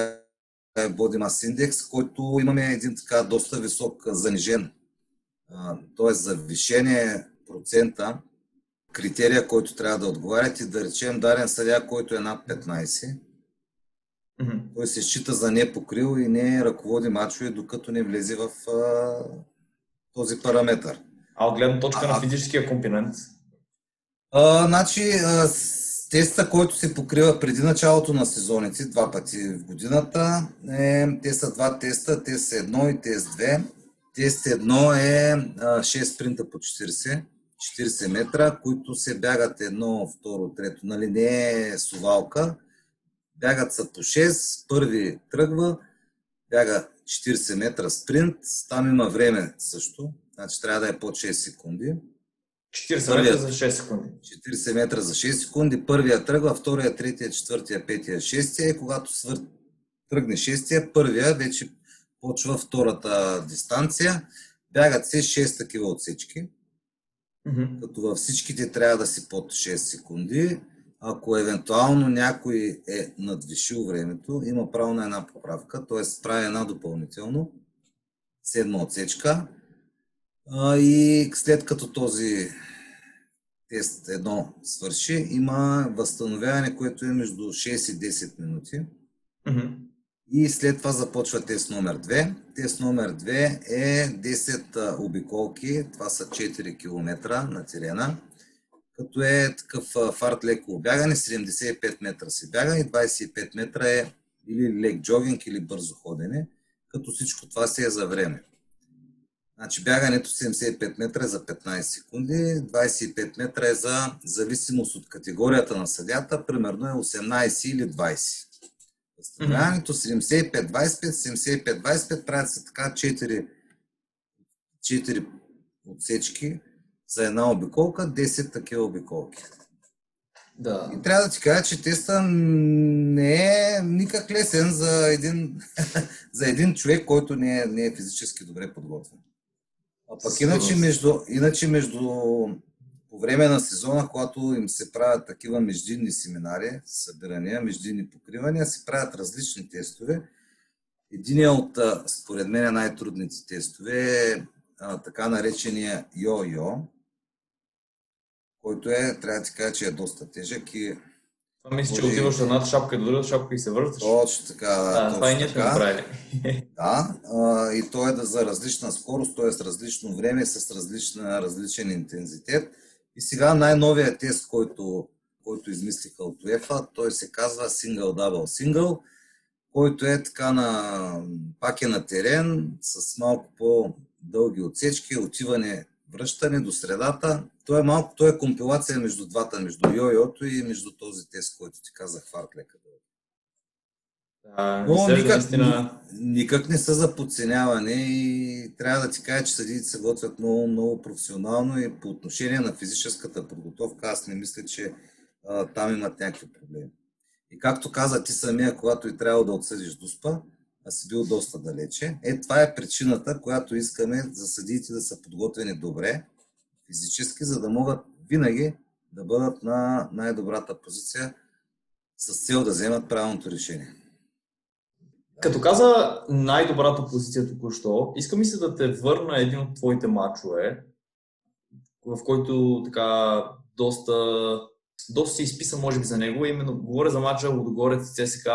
е Body Mass Index, който имаме един така доста висок занижен, т.е. завишение процента, критерия, който трябва да отговарят и да речем даден съдя, който е над 15, Mm-hmm. Той се счита за непокрил и не ръководи мачове, докато не влезе в а, този параметр. А от гледна точка а, на физическия компонент? А, значи, а, теста, който се покрива преди началото на сезоните, два пъти в годината, е, те са два теста, тест 1 и тест 2. Тест 1 е а, 6 спринта по 40, 40 метра, които се бягат едно, второ, трето, нали не е сувалка, бягат са по 6, първи тръгва, бяга 40 метра спринт, там има време също, значи трябва да е под 6 секунди. 40 метра за 6 секунди. 40 метра за 6 секунди. Първия тръгва, втория, третия, четвъртия, петия, шестия и когато свър... тръгне шестия, първия вече почва втората дистанция. Бягат се 6 такива отсечки. Mm-hmm. Като във всичките трябва да си под 6 секунди. Ако евентуално някой е надвишил времето, има право на една поправка, т.е. прави една допълнително, седма отсечка. И след като този тест едно свърши, има възстановяване, което е между 6 и 10 минути. Mm-hmm. И след това започва тест номер 2. Тест номер 2 е 10 обиколки, това са 4 км на терена като е такъв фарт леко бягане, 75 метра се бяга и 25 метра е или лек джогинг, или бързо ходене, като всичко това се е за време. Значи бягането 75 метра е за 15 секунди, 25 метра е за зависимост от категорията на съдята, примерно е 18 или 20. Възстановяването 75-25, 75-25 правят се така 4, 4 отсечки, за една обиколка 10 такива обиколки. Да. И трябва да ти кажа, че теста не е никак лесен за един, [laughs] за един човек, който не е, не е физически добре подготвен. А пък иначе между, иначе между по време на сезона, когато им се правят такива междинни семинари, събирания, междинни покривания, се правят различни тестове. Единият от, според мен, най-трудните тестове е така наречения йо-йо, който е, трябва да ти кажа, че е доста тежък и това мисля, че отиваш на едната шапка и до другата шапка и се връщаш. Точно така. Да, точно това и ние сме направили. Да, а, и то е да за различна скорост, т.е. различно време, с различна, различен интензитет. И сега най-новият тест, който, който измислиха от UEFA, той се казва Single Double Single, който е така на, пак е на терен, с малко по-дълги отсечки, отиване връщане до средата. То е малко, то е компилация между двата, между йо-йото и между този тест, който ти казах, фартлека. Да, Но никак, наистина... никак не са за подценяване и трябва да ти кажа, че съдиите се готвят много, много професионално и по отношение на физическата подготовка аз не мисля, че а, там имат някакви проблеми. И както каза ти самия, когато и трябва да отсъдиш Дуспа, а си бил доста далече. Е, това е причината, която искаме за съдиите да са подготвени добре, физически, за да могат винаги да бъдат на най-добрата позиция с цел да вземат правилното решение. Като каза най-добрата позиция току-що, искам ми се да те върна един от твоите матчове, в който така доста, доста си изписан, може би, за него. Именно говоря за матча Лодогорец и ЦСК,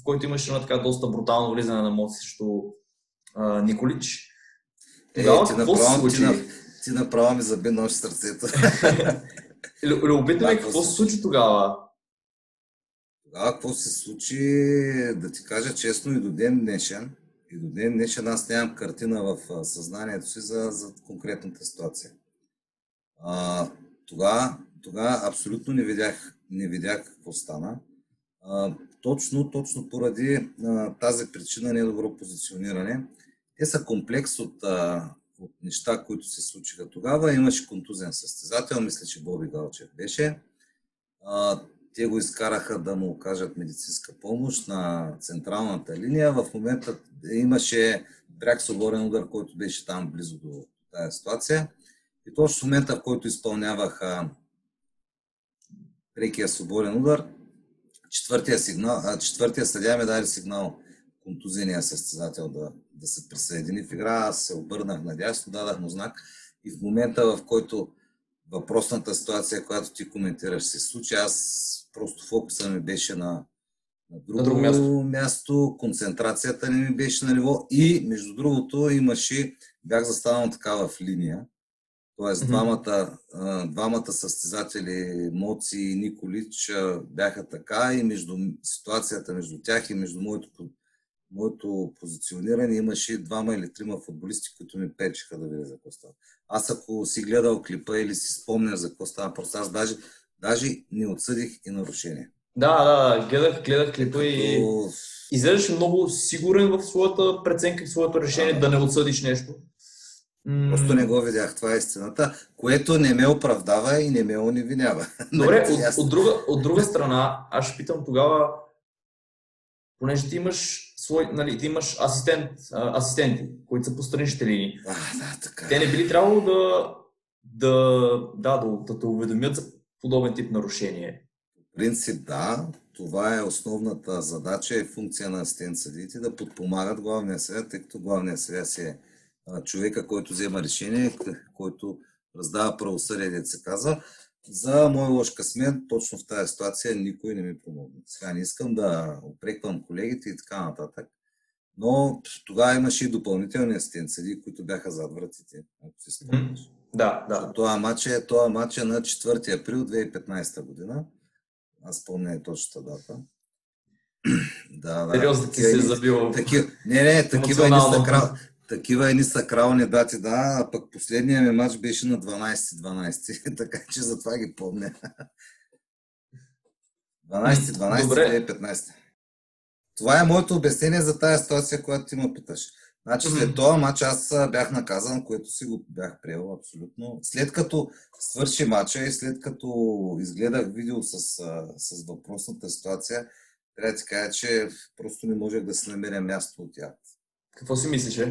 в който имаше едно така доста брутално влизане на Моци срещу Николич. Е, Тогава, ти, направо, се ти, ти направо ми заби нощ сърцето. [laughs] Любопитно е какво се случи тогава. Тогава какво се случи, да ти кажа честно и до ден днешен, и до ден днешен аз нямам картина в съзнанието си за, за конкретната ситуация. А, тогава, тогава абсолютно не видях, не видях какво стана. А, точно, точно поради а, тази причина недобро позициониране. Те са комплекс от, а, от неща, които се случиха тогава. Имаше контузен състезател, мисля, че Боби Галчев беше. А, те го изкараха да му окажат медицинска помощ на централната линия. В момента имаше бряг свободен удар, който беше там близо до тази ситуация. И точно в момента, в който изпълнявах а, прекия свободен удар, четвъртия, сигнал, а, четвъртия съдя ми даде сигнал контузения състезател да, да се присъедини в игра. Аз се обърнах надясно, дадах му знак и в момента, в който въпросната ситуация, която ти коментираш, се случи, аз просто фокуса ми беше на, на друго, на друго място. място, концентрацията не ми беше на ниво и, между другото, имаше, бях застанал така в линия, Mm-hmm. двамата, двамата състезатели, Моци и Николич, бяха така и между ситуацията между тях и между моето, моето позициониране имаше двама или трима футболисти, които ми печеха да видя за какво става. Аз ако си гледал клипа или си спомня за какво става, просто аз даже, даже не отсъдих и нарушение. Да, да, гледах, гледах клипа Като... и изглеждаш много сигурен в своята преценка в своето решение да, да не отсъдиш нещо. Просто не го видях, това е истината, което не ме оправдава и не ме уневинява. [laughs] Добре, нали, от, от, друга, от друга страна, аз ще питам тогава, понеже ти имаш свой, нали, ти имаш асистент, асистенти, които са по страничните линии. А, да, така. Те не били трябвало да, да, да, да, да те уведомят за подобен тип нарушение. В принцип, да. Това е основната задача и функция на асистент съдите да подпомагат главния съвет, тъй като главния съвет си е човека, който взема решение, който раздава правосъдие, да се казва. За мой лош късмет, точно в тази ситуация никой не ми помогна. Сега не искам да опреквам колегите и така нататък, но тогава имаше и допълнителни асистенции, които бяха зад вратите, ако си спомняш. Да, да. Това матч е, това матч е на 4 април 2015 година. Аз помня и точната дата. [clears throat] да, да. Сериозно ти се забил. Такива, не, не, такива не са крал, такива едни сакрални дати, да, а пък последния ми матч беше на 12-12, [laughs] така че затова ги помня. 12-12-2015. Това е моето обяснение за тази ситуация, която ти ме питаш. Значи след този матч аз бях наказан, което си го бях приел абсолютно. След като свърши матча и след като изгледах видео с, с въпросната ситуация, трябва да ти кажа, че просто не можех да се намеря място от тях. Какво си мислиш?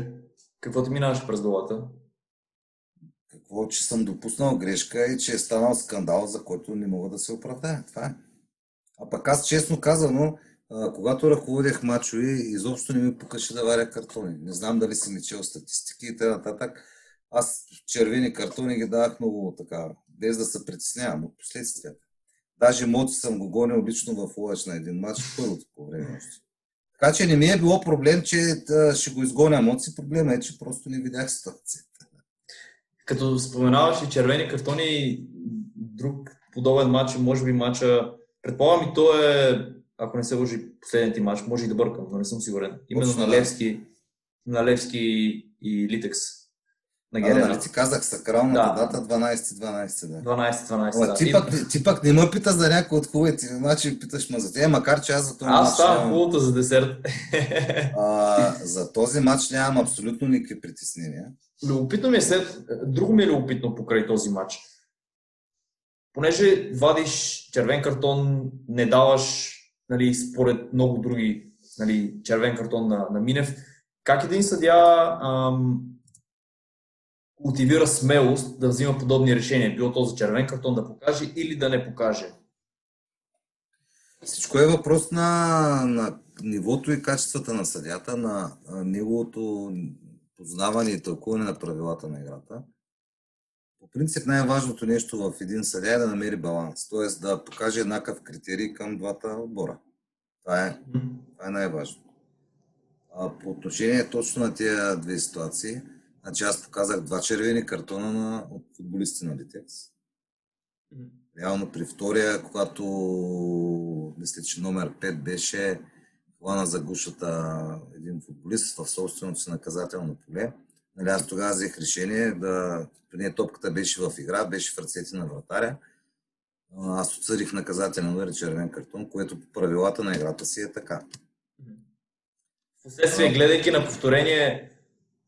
Какво ти минаваше през главата? Какво, че съм допуснал грешка и че е станал скандал, за който не мога да се оправдая. Това е. А пък аз честно казано, когато ръководех мачове, изобщо не ми покаше да варя картони. Не знам дали си ми чел статистики и т.н. Аз червени картони ги давах много така, без да се притеснявам от последствията. Даже Моци съм го гонил лично в Лъч на един матч, първото по време още. Така че не ми е било проблем, че ще го изгоня емоции. Проблема е, че просто не видях ситуацията. Като споменаваш и червени картони, друг подобен матч, може би матча, предполагам и то е, ако не се лъжи последният матч, може и да бъркам, но не съм сигурен. Именно на Левски, на Левски и Литекс на Герена. нали ти казах сакралната да. дата 12-12, да. 12-12, да. Ти, пък, ти пък не ме пита за някой от хубавите мачи, питаш ме за тях, макар че аз за този. Аз ставам хубавото за десерт. а, за този матч нямам абсолютно никакви притеснения. Любопитно ми е след... Друго ми е любопитно покрай този матч. Понеже вадиш червен картон, не даваш, нали, според много други, нали, червен картон на, на Минев, как един съдя ам, култивира смелост да взима подобни решения, било този червен картон да покаже или да не покаже? Всичко е въпрос на, на нивото и качествата на съдята, на неговото познаване и тълкуване на правилата на играта. По принцип най-важното нещо в един съдя е да намери баланс, т.е. да покаже еднакъв критерий към двата отбора. Това е, това е най-важно. А по отношение точно на тези две ситуации, Значи аз показах два червени картона на, от футболисти на Литекс. Реално при втория, когато мисля, че номер 5 беше плана за гушата един футболист в собственото си наказателно поле. Нали, аз тогава взех решение да... Преди топката беше в игра, беше в ръцете на вратаря. Аз отсъдих наказателен удар червен картон, което по правилата на играта си е така. Впоследствие, гледайки на повторение,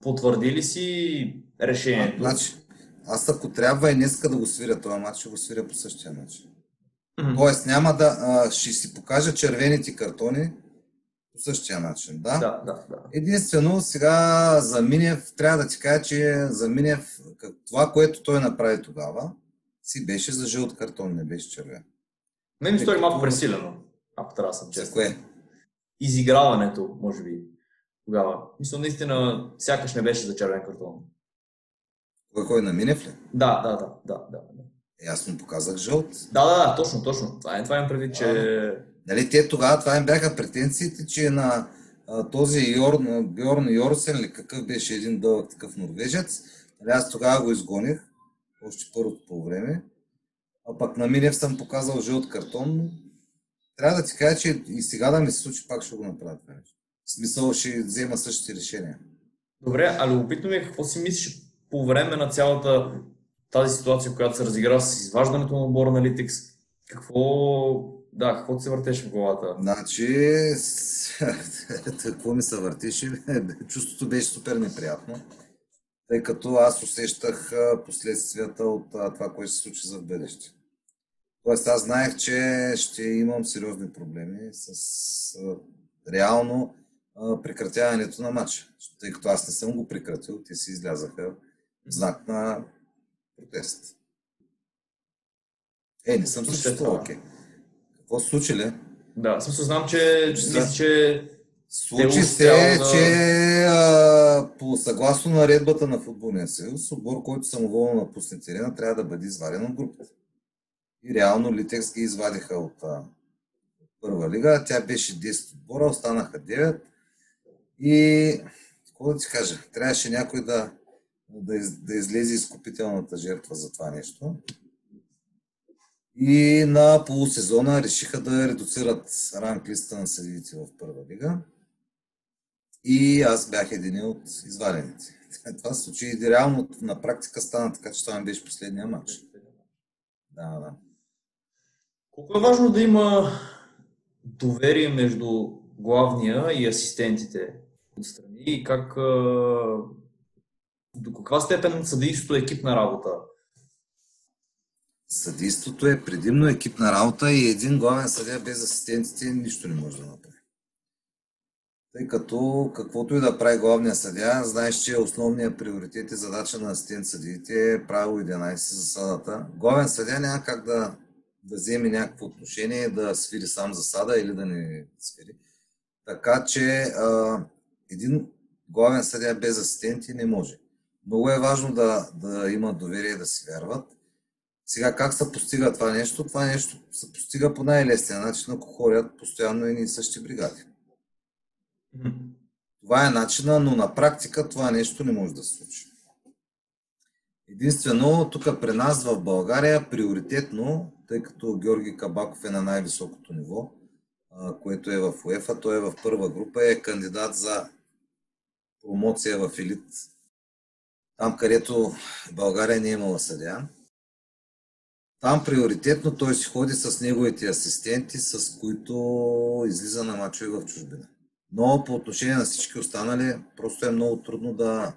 потвърди ли си решението? А, значи, аз ако трябва и днеска да го свиря този матч, ще го свиря по същия начин. Mm-hmm. Тоест няма да... А, ще си покажа червените картони По същия начин, да. Да, да, да. Единствено, сега за Минев, трябва да ти кажа, че за Минев това, което той направи тогава, си беше за жълт картон, не беше червен. Мен ми стори малко пресилено, ако трябва да съм честен. За кое? Изиграването, може би, тогава. Мисля, наистина, сякаш не беше за червен картон. Кой кой на Минев ли? Да, да, да, да, да. Е, аз му показах жълт. Да, да, да, точно, точно. Това, е, това имам предвид, че... Нали, те тогава, това им бяха претенциите, че на а, този Йорн, Бьорн Йорсен, ли какъв беше един дълъг такъв норвежец, нали, аз тогава го изгоних, още първото по време, а пък на Минев съм показал жълт картон, но трябва да ти кажа, че и сега да ми се случи, пак ще го направя това нещо. В смисъл ще взема същите решения. Добре, а любопитно ми е какво си мислиш по време на цялата тази ситуация, която се разигра с изваждането на отбора на Litex, какво, да, какво се въртеше в главата? Значи, [laughs] какво ми се въртеше? [laughs] Чувството беше супер неприятно, тъй като аз усещах последствията от това, което се случи за в бъдеще. Тоест аз знаех, че ще имам сериозни проблеми с реално прекратяването на матча. Тъй като аз не съм го прекратил, те си излязаха в знак на протест. Е, не съм съществувал. Okay. Какво се случи ли? Да, смисъл знам, че, да. че Случи се, да... че а, по съгласно наредбата на футболния съюз, отбор, който самоволно напусне терена, трябва да бъде изваден от групата. И реално Литекс ги извадиха от, а, от първа лига. Тя беше 10 отбора, останаха 9. И, какво да ти кажа, трябваше някой да, да, из, да излезе изкупителната жертва за това нещо. И на полусезона решиха да редуцират ранглиста на съдиите в първа лига. И аз бях един от извадените. [laughs] Това се случи и реално на практика стана така, че това ми беше последния матч. Да, да. Колко е важно да има доверие между главния и асистентите отстрани и как до каква степен съдейството е екипна работа? Съдейството е предимно екипна работа и един главен съдия без асистентите нищо не може да направи. Тъй като каквото и да прави главния съдия, знаеш, че основният приоритет и задача на асистент съдиите е правило 11 за садата. Главен съдия няма как да, да вземе някакво отношение, да свири сам засада или да не свири. Така че а, един главен съдия без асистенти не може. Много е важно да, да имат доверие, да си вярват. Сега как се постига това нещо? Това нещо се постига по най-лесния начин, ако ходят постоянно и същи бригади. Това е начина, но на практика това нещо не може да се случи. Единствено, тук при нас в България приоритетно, тъй като Георги Кабаков е на най-високото ниво, което е в УЕФА, той е в първа група, е кандидат за промоция в елит там където България не е имала съдя. Там приоритетно той си ходи с неговите асистенти, с които излиза на мачове в чужбина. Но по отношение на всички останали, просто е много трудно да,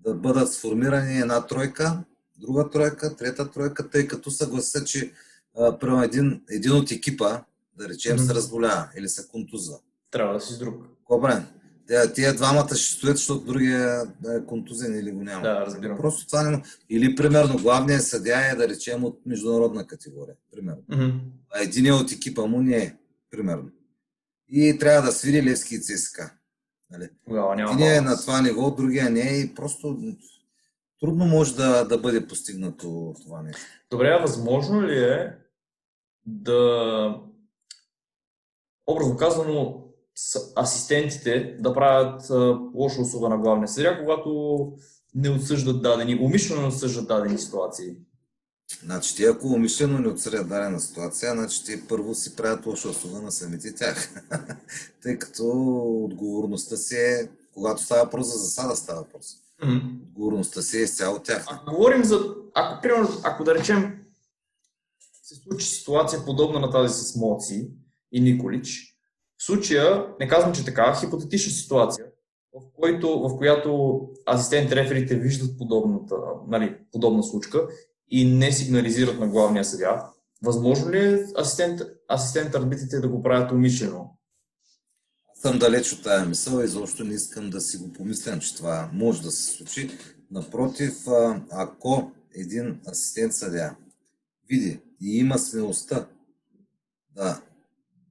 да бъдат сформирани една тройка, друга тройка, трета тройка, тъй като съгласа, че а, един, един от екипа, да речем, mm-hmm. се разболява или се контузва. Трябва да си с друг. Кобрен, тия, тия двамата ще стоят, защото другия е контузен или го няма. Да, разбирам. Просто това няма. Или, примерно, главният съдя е, да речем, от международна категория. Примерно. Mm-hmm. А един от екипа му не е. Примерно. И трябва да свири Левски и ЦСКА. Нали? Един е на това ниво, другия не е и просто трудно може да, да бъде постигнато това нещо. Добре, а възможно ли е да образно казано асистентите да правят лоша услуга на главния съдия, когато не отсъждат дадени, умишлено не отсъждат дадени ситуации. Значи, ти ако умишлено не отсъждат дадена ситуация, значи ти първо си правят лоша услуга на самите тях. [laughs] Тъй като отговорността си е, когато става въпрос за засада, става въпрос. Mm-hmm. Отговорността си е изцяло тях. Ако говорим за, ако, примерно, ако да речем, се случи ситуация подобна на тази с Моци и Николич, в случая, не казвам, че така, хипотетична ситуация, в, който, в която асистент реферите виждат подобната, нали, подобна случка и не сигнализират на главния съдя, възможно ли е асистент, асистент арбитрите да го правят умишлено? съм далеч от тая мисъл и изобщо не искам да си го помислям, че това може да се случи. Напротив, ако един асистент съдя види и има смелостта да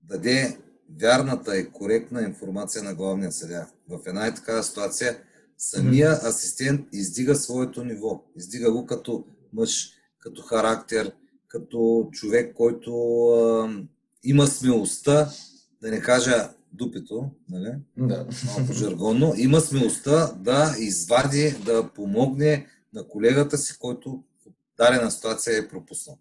даде вярната и коректна информация на главния съдя в една и такава ситуация, самия асистент издига своето ниво. Издига го като мъж, като характер, като човек, който а, има смелостта, да не кажа дупето, нали? Да. малко жаргонно, има смелостта да извади, да помогне на колегата си, който в дадена ситуация е пропуснал.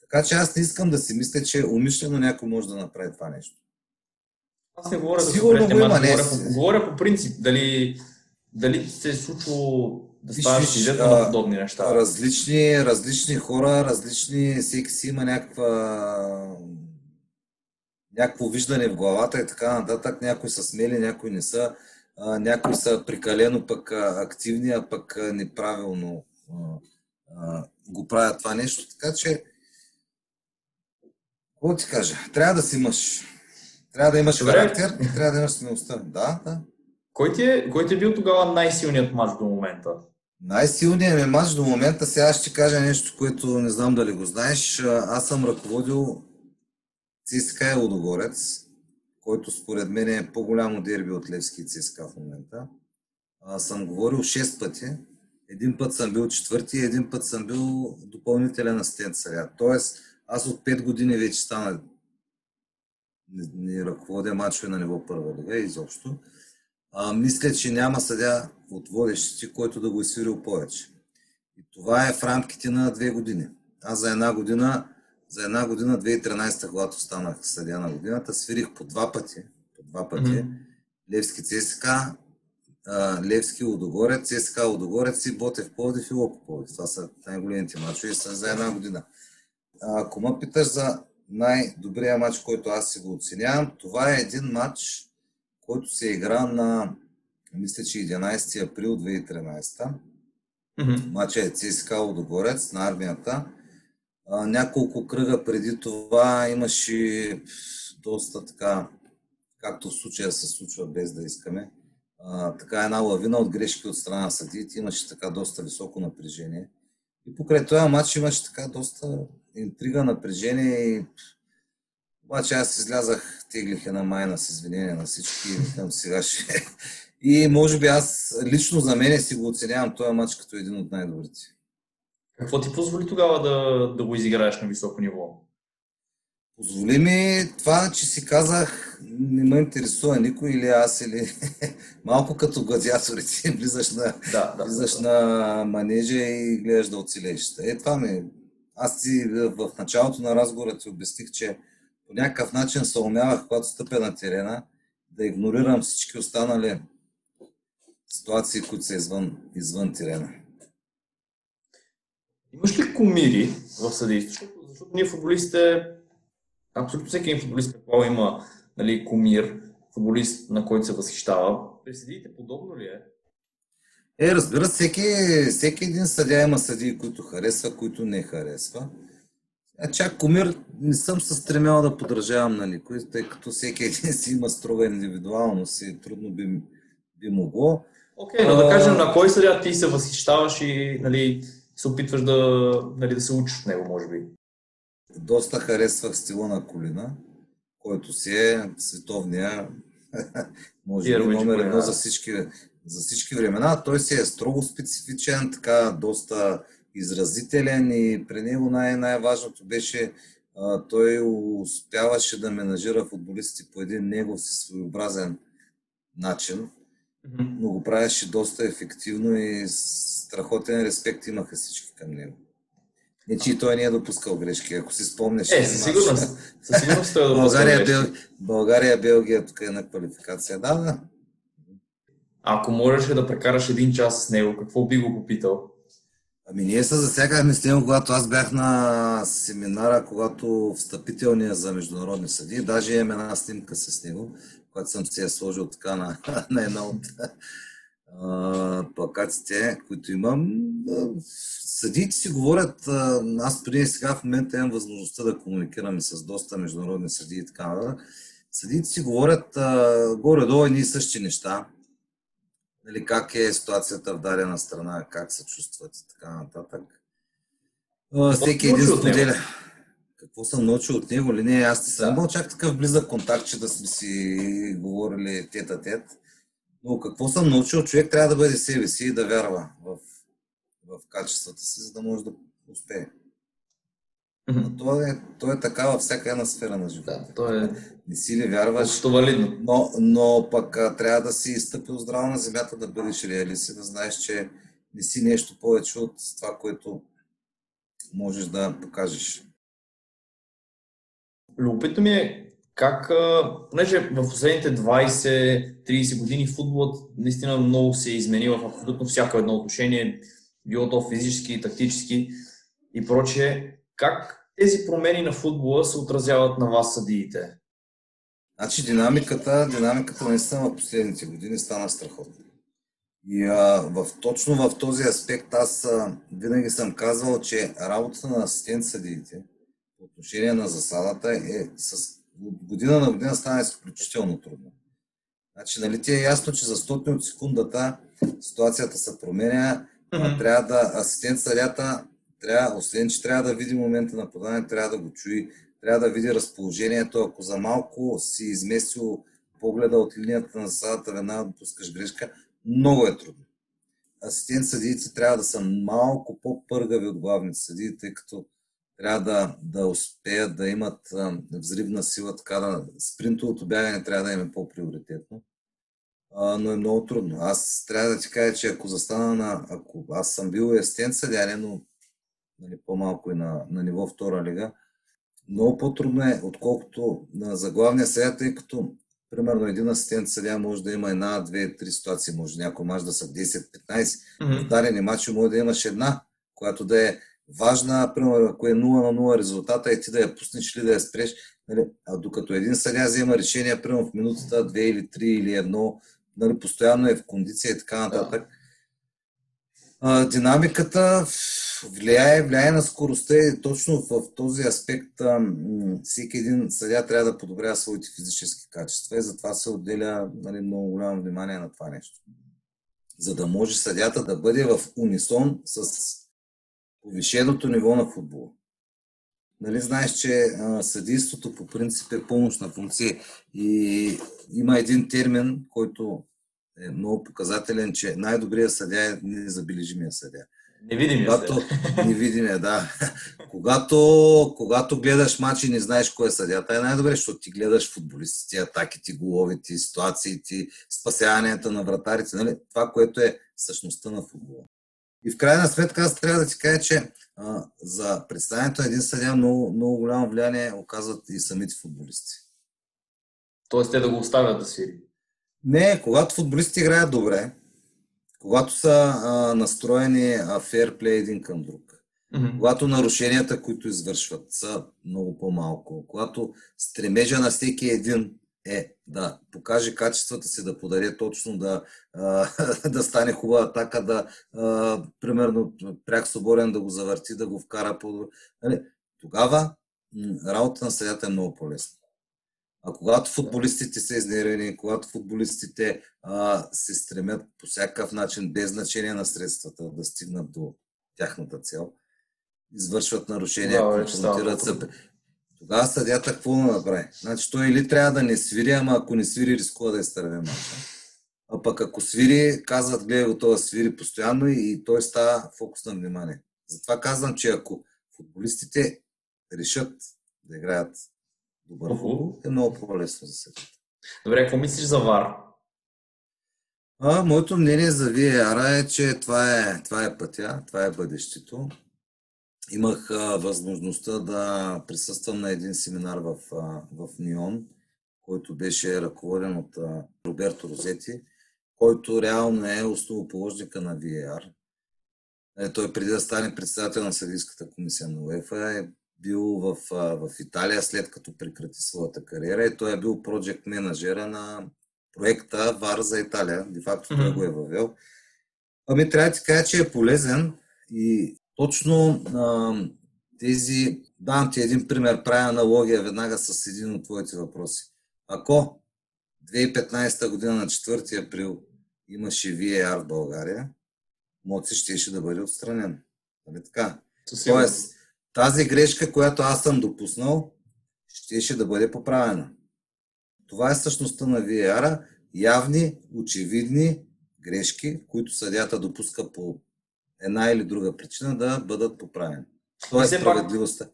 Така че аз не искам да си мисля, че умишлено някой може да направи това нещо. Аз не говоря за Сигурно го има, не говоря, по, говоря по принцип. Дали, дали се е случвало да ставаш свидетел на подобни неща. Различни, различни хора, различни, всеки си има някаква някакво виждане в главата и така нататък. Някои са смели, някои не са. А, някои са прекалено пък активни, а пък неправилно а, а, го правят това нещо. Така че, какво ти кажа? Трябва да си мъж. Трябва да имаш Добре. характер и трябва да имаш смелостта. Да, да. Кой ти, е, кой ти е бил тогава най-силният мач до момента? Най-силният ми матч до момента, сега ще кажа нещо, което не знам дали го знаеш. Аз съм ръководил ЦСКА и Лудогорец, който според мен е по-голямо дерби от Левски и ЦСКА в момента. А, съм говорил 6 пъти. Един път съм бил четвърти, един път съм бил допълнителен асистент сега. Тоест, аз от 5 години вече стана не, не ръководя мачове на ниво първа лига изобщо. А, мисля, че няма съдя от водещите, който да го е свирил повече. И това е в рамките на две години. Аз за една година, за една година, 2013, когато станах съдя на годината, свирих по два пъти. По два пъти. Мгм. Левски ЦСКА, а, Левски Лудогорец, ЦСКА Лудогорец и Ботев Пловдив и Локо Пловдив. Това са най-големите мачове и са за една година. А, Ако ме питаш за най-добрия матч, който аз си го оценявам, това е един матч, който се игра на, мисля, че 11 април 2013. Мгм. Матча е ЦСКА Лудогорец на армията. А, няколко кръга преди това имаше доста така, както в случая се случва без да искаме, а, така една лавина от грешки от страна на съдиите. Имаше така доста високо напрежение. И покрай този матч имаше така доста интрига, напрежение и обаче аз излязах, теглих една майна с извинение на всички и викам сега ще... [laughs] И може би аз лично за мен си го оценявам този матч като един от най-добрите. Какво ти позволи тогава да, да го изиграеш на високо ниво? Позволи ми това, че си казах, не ме интересува никой или аз, или [laughs] малко като гладиаторите, [laughs] влизаш на, Да, да. влизаш на манежа и гледаш да оцелееш. Е, това ми. Аз ти в началото на разговора ти обясних, че по някакъв начин се умявах, когато стъпя на терена, да игнорирам всички останали ситуации, които са извън, извън терена. Имаш ли кумири в съдействието? Защото, ние футболистите, абсолютно всеки един футболист какво има нали, кумир, футболист, на който се възхищава. При подобно ли е? Е, разбира се, всеки, всеки един съдя има съдии, които харесва, които не харесва. А чак комир не съм се стремял да подражавам на никой, тъй като всеки един си има строга индивидуалност и трудно би, би могло. Окей, но да кажем на кой съдя ти се възхищаваш и нали, се опитваш да, нали, да се учиш от него, може би. Доста харесвах стила на Колина, който си е световния, [laughs] може би номер едно за всички, за всички времена. Той си е строго специфичен, така доста изразителен и при него най- най-важното беше а, той успяваше да менажира футболистите по един негов си своеобразен начин, но го правеше доста ефективно и страхотен респект имаха всички към него. Не, че и той не е допускал грешки, ако си спомняш. Е, със сигурност. [laughs] Със сигурност той е България, Бел... България, Белгия, тук е на квалификация. Да, да. Ако можеше да прекараш един час с него, какво би го попитал? Ами ние се засягахме с него, когато аз бях на семинара, когато встъпителния за международни съди. Даже имам една снимка с него, когато съм си я сложил така на, [laughs] на една от а, плакатите, които имам. Съдиите си говорят, аз преди сега в момента имам възможността да комуникираме с доста международни съдии и така. Съдите си говорят горе-долу едни и същи неща. Нали, как е ситуацията в дадена страна, как се чувстват и така нататък. А, всеки един споделя. Какво съм научил от него ли? Не, аз не съм имал чак такъв близък контакт, че да сме си говорили тет-а-тет. Но какво съм научил? Човек трябва да бъде себе си и да вярва в, в качествата си, за да може да успее. Но то е, то е така във всяка една сфера на живота. Да, то е... Не си ли вярваш, валидно. но, но пък а, трябва да си стъпил здраво на земята, да бъдеш реалист и да знаеш, че не си нещо повече от това, което можеш да покажеш. Любопитно ми е как, понеже в последните 20-30 години футболът наистина много се е изменил в абсолютно всяко едно отношение, било то физически, тактически и прочее. Как тези промени на футбола се отразяват на вас, съдиите? Значи динамиката, динамиката наистина в последните години стана страхотна. И а, в, точно в този аспект аз а, винаги съм казвал, че работата на асистент съдиите по отношение на засадата е с от година на година стана изключително трудно. Значи, нали ти е ясно, че за 100 от секундата ситуацията се променя, mm-hmm. трябва да асистент съдята трябва, освен, че трябва да види момента на подаване, трябва да го чуи, трябва да види разположението. Ако за малко си изместил погледа от линията на засадата, веднага допускаш грешка, много е трудно. Асистент съдиите трябва да са малко по-пъргави от главните съдии, тъй като трябва да, да успеят да имат а, взривна сила, така да спринтовото бягане трябва да им е по-приоритетно. А, но е много трудно. Аз трябва да ти кажа, че ако застана на... Ако аз съм бил асистент съдяне, но нали, по-малко и на, на ниво втора лига, много по-трудно е, отколкото на заглавния съдя, тъй като примерно един асистент съдя може да има една, две, три ситуации, може някой мач да са 10-15. Mm-hmm. В дадени матчи може да имаш една, която да е важна, примерно ако е 0 на 0 резултата и ти да я пуснеш или да я спреш. Нали? А докато един съдя взема решение, примерно в минутата 2 или 3 или 1, нали, постоянно е в кондиция и така нататък. Yeah а, динамиката влияе, влияе на скоростта и точно в този аспект всеки един съдя трябва да подобрява своите физически качества и затова се отделя нали, много голямо внимание на това нещо. За да може съдята да бъде в унисон с повишеното ниво на футбола. Нали знаеш, че а, съдийството по принцип е помощна функция и има един термин, който е много показателен, че най-добрият съдя е незабележимия съдя. Невидимия когато, [laughs] Невидимия, да. [laughs] когато, когато гледаш матч и не знаеш кой е съдята, е най-добре, защото ти гледаш футболистите, атаките, головите, ситуациите, спасяванията на вратарите, нали? това, което е същността на футбола. И в крайна сметка аз трябва да ти кажа, че а, за представянето на един съдя много, много голямо влияние оказват и самите футболисти. Тоест те да го оставят да свири. Не, когато футболистите играят добре, когато са а, настроени фейрплей един към друг, mm-hmm. когато нарушенията, които извършват, са много по-малко, когато стремежа на всеки един е да покаже качествата си, да подаде точно, да, а, [laughs] да стане хубава атака, да, а, примерно, пряк свободен да го завърти, да го вкара по нали? Тогава работа на съдята е много по-лесна. А когато футболистите са изнервени, когато футболистите а, се стремят по всякакъв начин, без значение на средствата, да стигнат до тяхната цел, извършват нарушения, конфронтират се. Тогава съдята какво да направи? Значи той или трябва да не свири, ама ако не свири, рискува да изтърве мача. А пък ако свири, казват, гледай го това свири постоянно и той става фокус на внимание. Затова казвам, че ако футболистите решат да играят добър футбол, е много по-лесно за сега. Добре, какво мислиш за ВАР? А, моето мнение за VAR е, че това е, това е пътя, това е бъдещето. Имах а, възможността да присъствам на един семинар в, а, в Нион, който беше ръководен от а, Роберто Розети, който реално е основоположника на VAR. Е, той преди да стане председател на Съдийската комисия на УЕФА е бил в, в Италия след като прекрати своята кариера и той е бил проект менеджера на проекта ВАР за Италия. Де факто mm-hmm. той го е въвел. Ами трябва да ти кажа, че е полезен и точно а, тези, давам ти един пример, правя аналогия веднага с един от твоите въпроси. Ако 2015 година на 4 април имаше VAR в България, Моци щеше да бъде отстранен. Нали така? Тоест, тази грешка, която аз съм допуснал, щеше да бъде поправена. Това е същността на VAR. Явни, очевидни грешки, които съдята допуска по една или друга причина да бъдат поправени. Това е справедливостта.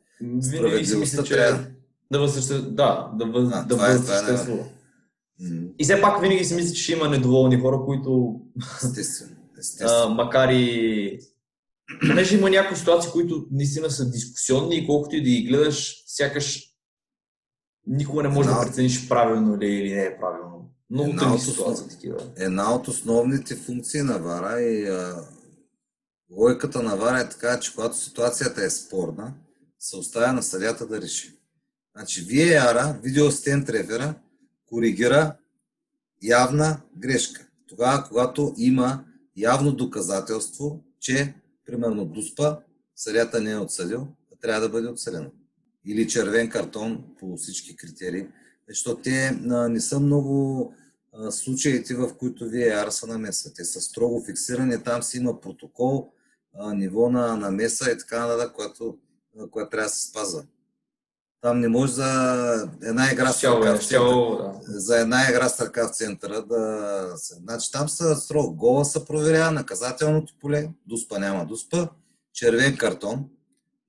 Справедливостта трябва... Да възсъществува. Да, да, въз... да, да възсъществува. Е, и все пак винаги си мисля, че ще има недоволни хора, които... Естествено. [laughs] Естествено. А, макар и... Понеже има някои ситуации, които наистина са дискусионни и колкото и да ги гледаш, сякаш никога не можеш да прецениш правилно ли или не е правилно. Много тънки ситуации такива. Една от основните функции на Вара и а, логиката на Вара е така, че когато ситуацията е спорна, се оставя на съдята да реши. Значи, VAR, видеоасистент рефера, коригира явна грешка. Тогава, когато има явно доказателство, че, примерно, Дуспа, съдята не е отсъдил, а трябва да бъде отсъдено. Или червен картон по всички критерии. Защото те не са много случаите, в които VAR са намесва. Те са строго фиксирани, там си има протокол, ниво на намеса и така нататък, което, което трябва да се спазва. Там не може за една игра с ръка в центъра, за една игра с ръка в центъра да... Значи там са строго. Гола се проверява, наказателното поле, дуспа няма дуспа, червен картон,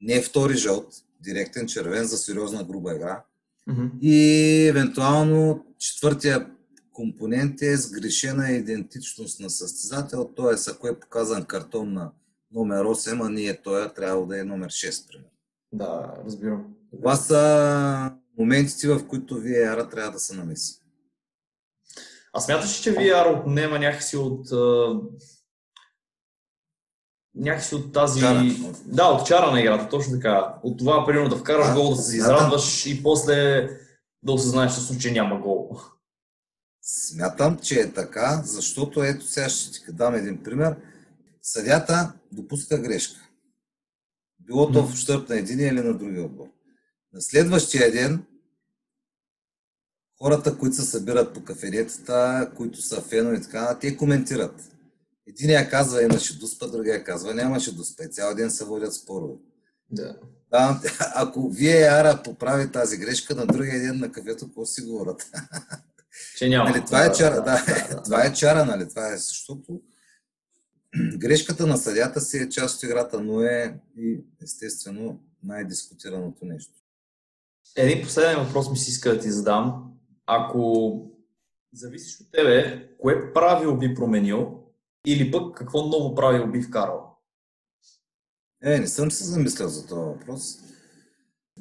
не втори жълт, директен червен за сериозна груба игра. Mm-hmm. И евентуално четвъртия компонент е сгрешена идентичност на състезател, т.е. ако е показан картон на номер 8, а ние той трябва да е номер 6, примерно. Да, разбирам. Това са моментите, в които VR трябва да се намеси. А смяташ, че VR отнема някакси от някакси от тази... Чара. Да, от чара на играта, точно така. От това, примерно, да вкараш а, гол, да се израдваш и после да осъзнаеш, че няма гол. Смятам, че е така, защото ето сега ще ти дам един пример. Съдята допуска грешка. Било то в ущърп на един или на другия отбор. На следващия ден хората, които се събират по кафенетата, които са фенове и така, те коментират. Единия казва имаше дуспа, другия казва нямаше дуспа. И цял ден се водят спорове. Да. да. [laughs] Ако вие Ара поправи тази грешка, на другия ден на кафето, какво си говорят? [laughs] Че няма. Нали, това е чара, да, да, да, да, [laughs] това е чара, нали? Това е защото [clears throat] грешката на съдята си е част от играта, но е и естествено най-дискутираното нещо. Един последен въпрос ми си иска да ти задам. Ако зависиш от тебе, кое правило би променил или пък какво ново правило би вкарал? Е, не съм се замислял за този въпрос.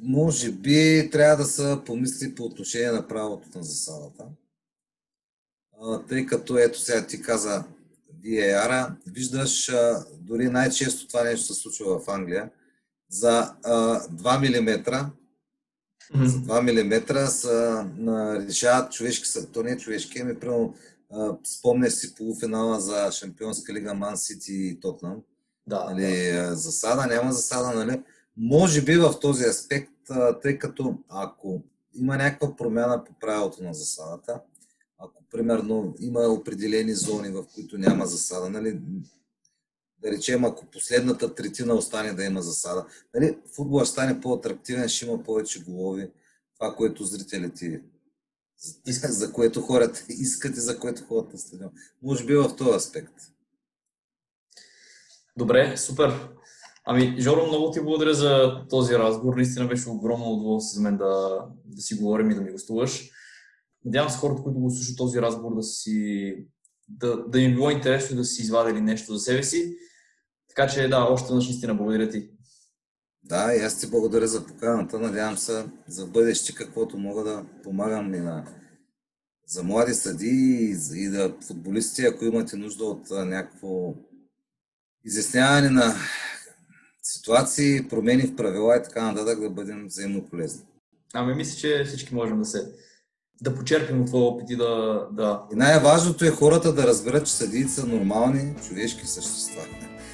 Може би трябва да се помисли по отношение на правото на засадата. тъй като ето сега ти каза VAR, виждаш дори най-често това нещо се случва в Англия. За 2 мм Mm-hmm. За 2 мм са, на, решават човешки, са, то не е човешки, ами прямо спомняш си полуфинала за Шампионска лига Ман Сити и Тотнам. Да, нали, да. Засада, няма засада, нали? Може би в този аспект, тъй като ако има някаква промяна по правилото на засадата, ако примерно има определени зони, в които няма засада, нали, да речем, ако последната третина остане да има засада, нали, футбол стане по-атрактивен, ще има повече голови, това, което зрителите искат, за което хората [laughs] искат и за което ходят на стадион. Може би в този аспект. Добре, супер. Ами, Жоро, много ти благодаря за този разговор. Наистина беше огромно удоволствие за мен да, да си говорим и да ми гостуваш. Надявам се хората, които го слушат този разговор, да, си, да, да им е било интересно да си извадили нещо за себе си. Така че да, още веднъж наистина благодаря ти. Да, и аз ти благодаря за поканата. Надявам се за бъдеще каквото мога да помагам и на за млади съди и, да футболисти, ако имате нужда от някакво изясняване на ситуации, промени в правила и така нататък, да бъдем взаимно полезни. Ами мисля, че всички можем да се да почерпим от твоя опит и да... да. И най-важното е хората да разберат, че съдиите са нормални човешки същества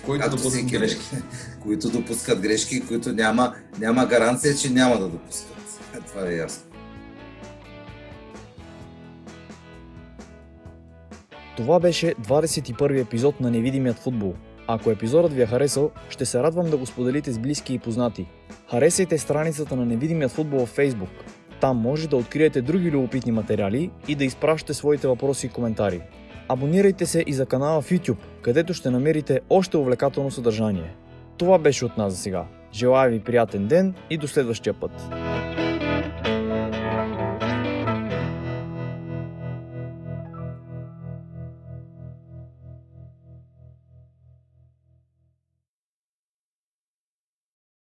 които допускат всеки, грешки. [laughs] Които допускат грешки които няма, няма гаранция, че няма да допускат. Е, това е ясно. Това беше 21 епизод на Невидимият футбол. Ако епизодът ви е харесал, ще се радвам да го споделите с близки и познати. Харесайте страницата на Невидимият футбол в Facebook. Там може да откриете други любопитни материали и да изпращате своите въпроси и коментари. Абонирайте се и за канала в YouTube, където ще намерите още увлекателно съдържание. Това беше от нас за сега. Желая ви приятен ден и до следващия път.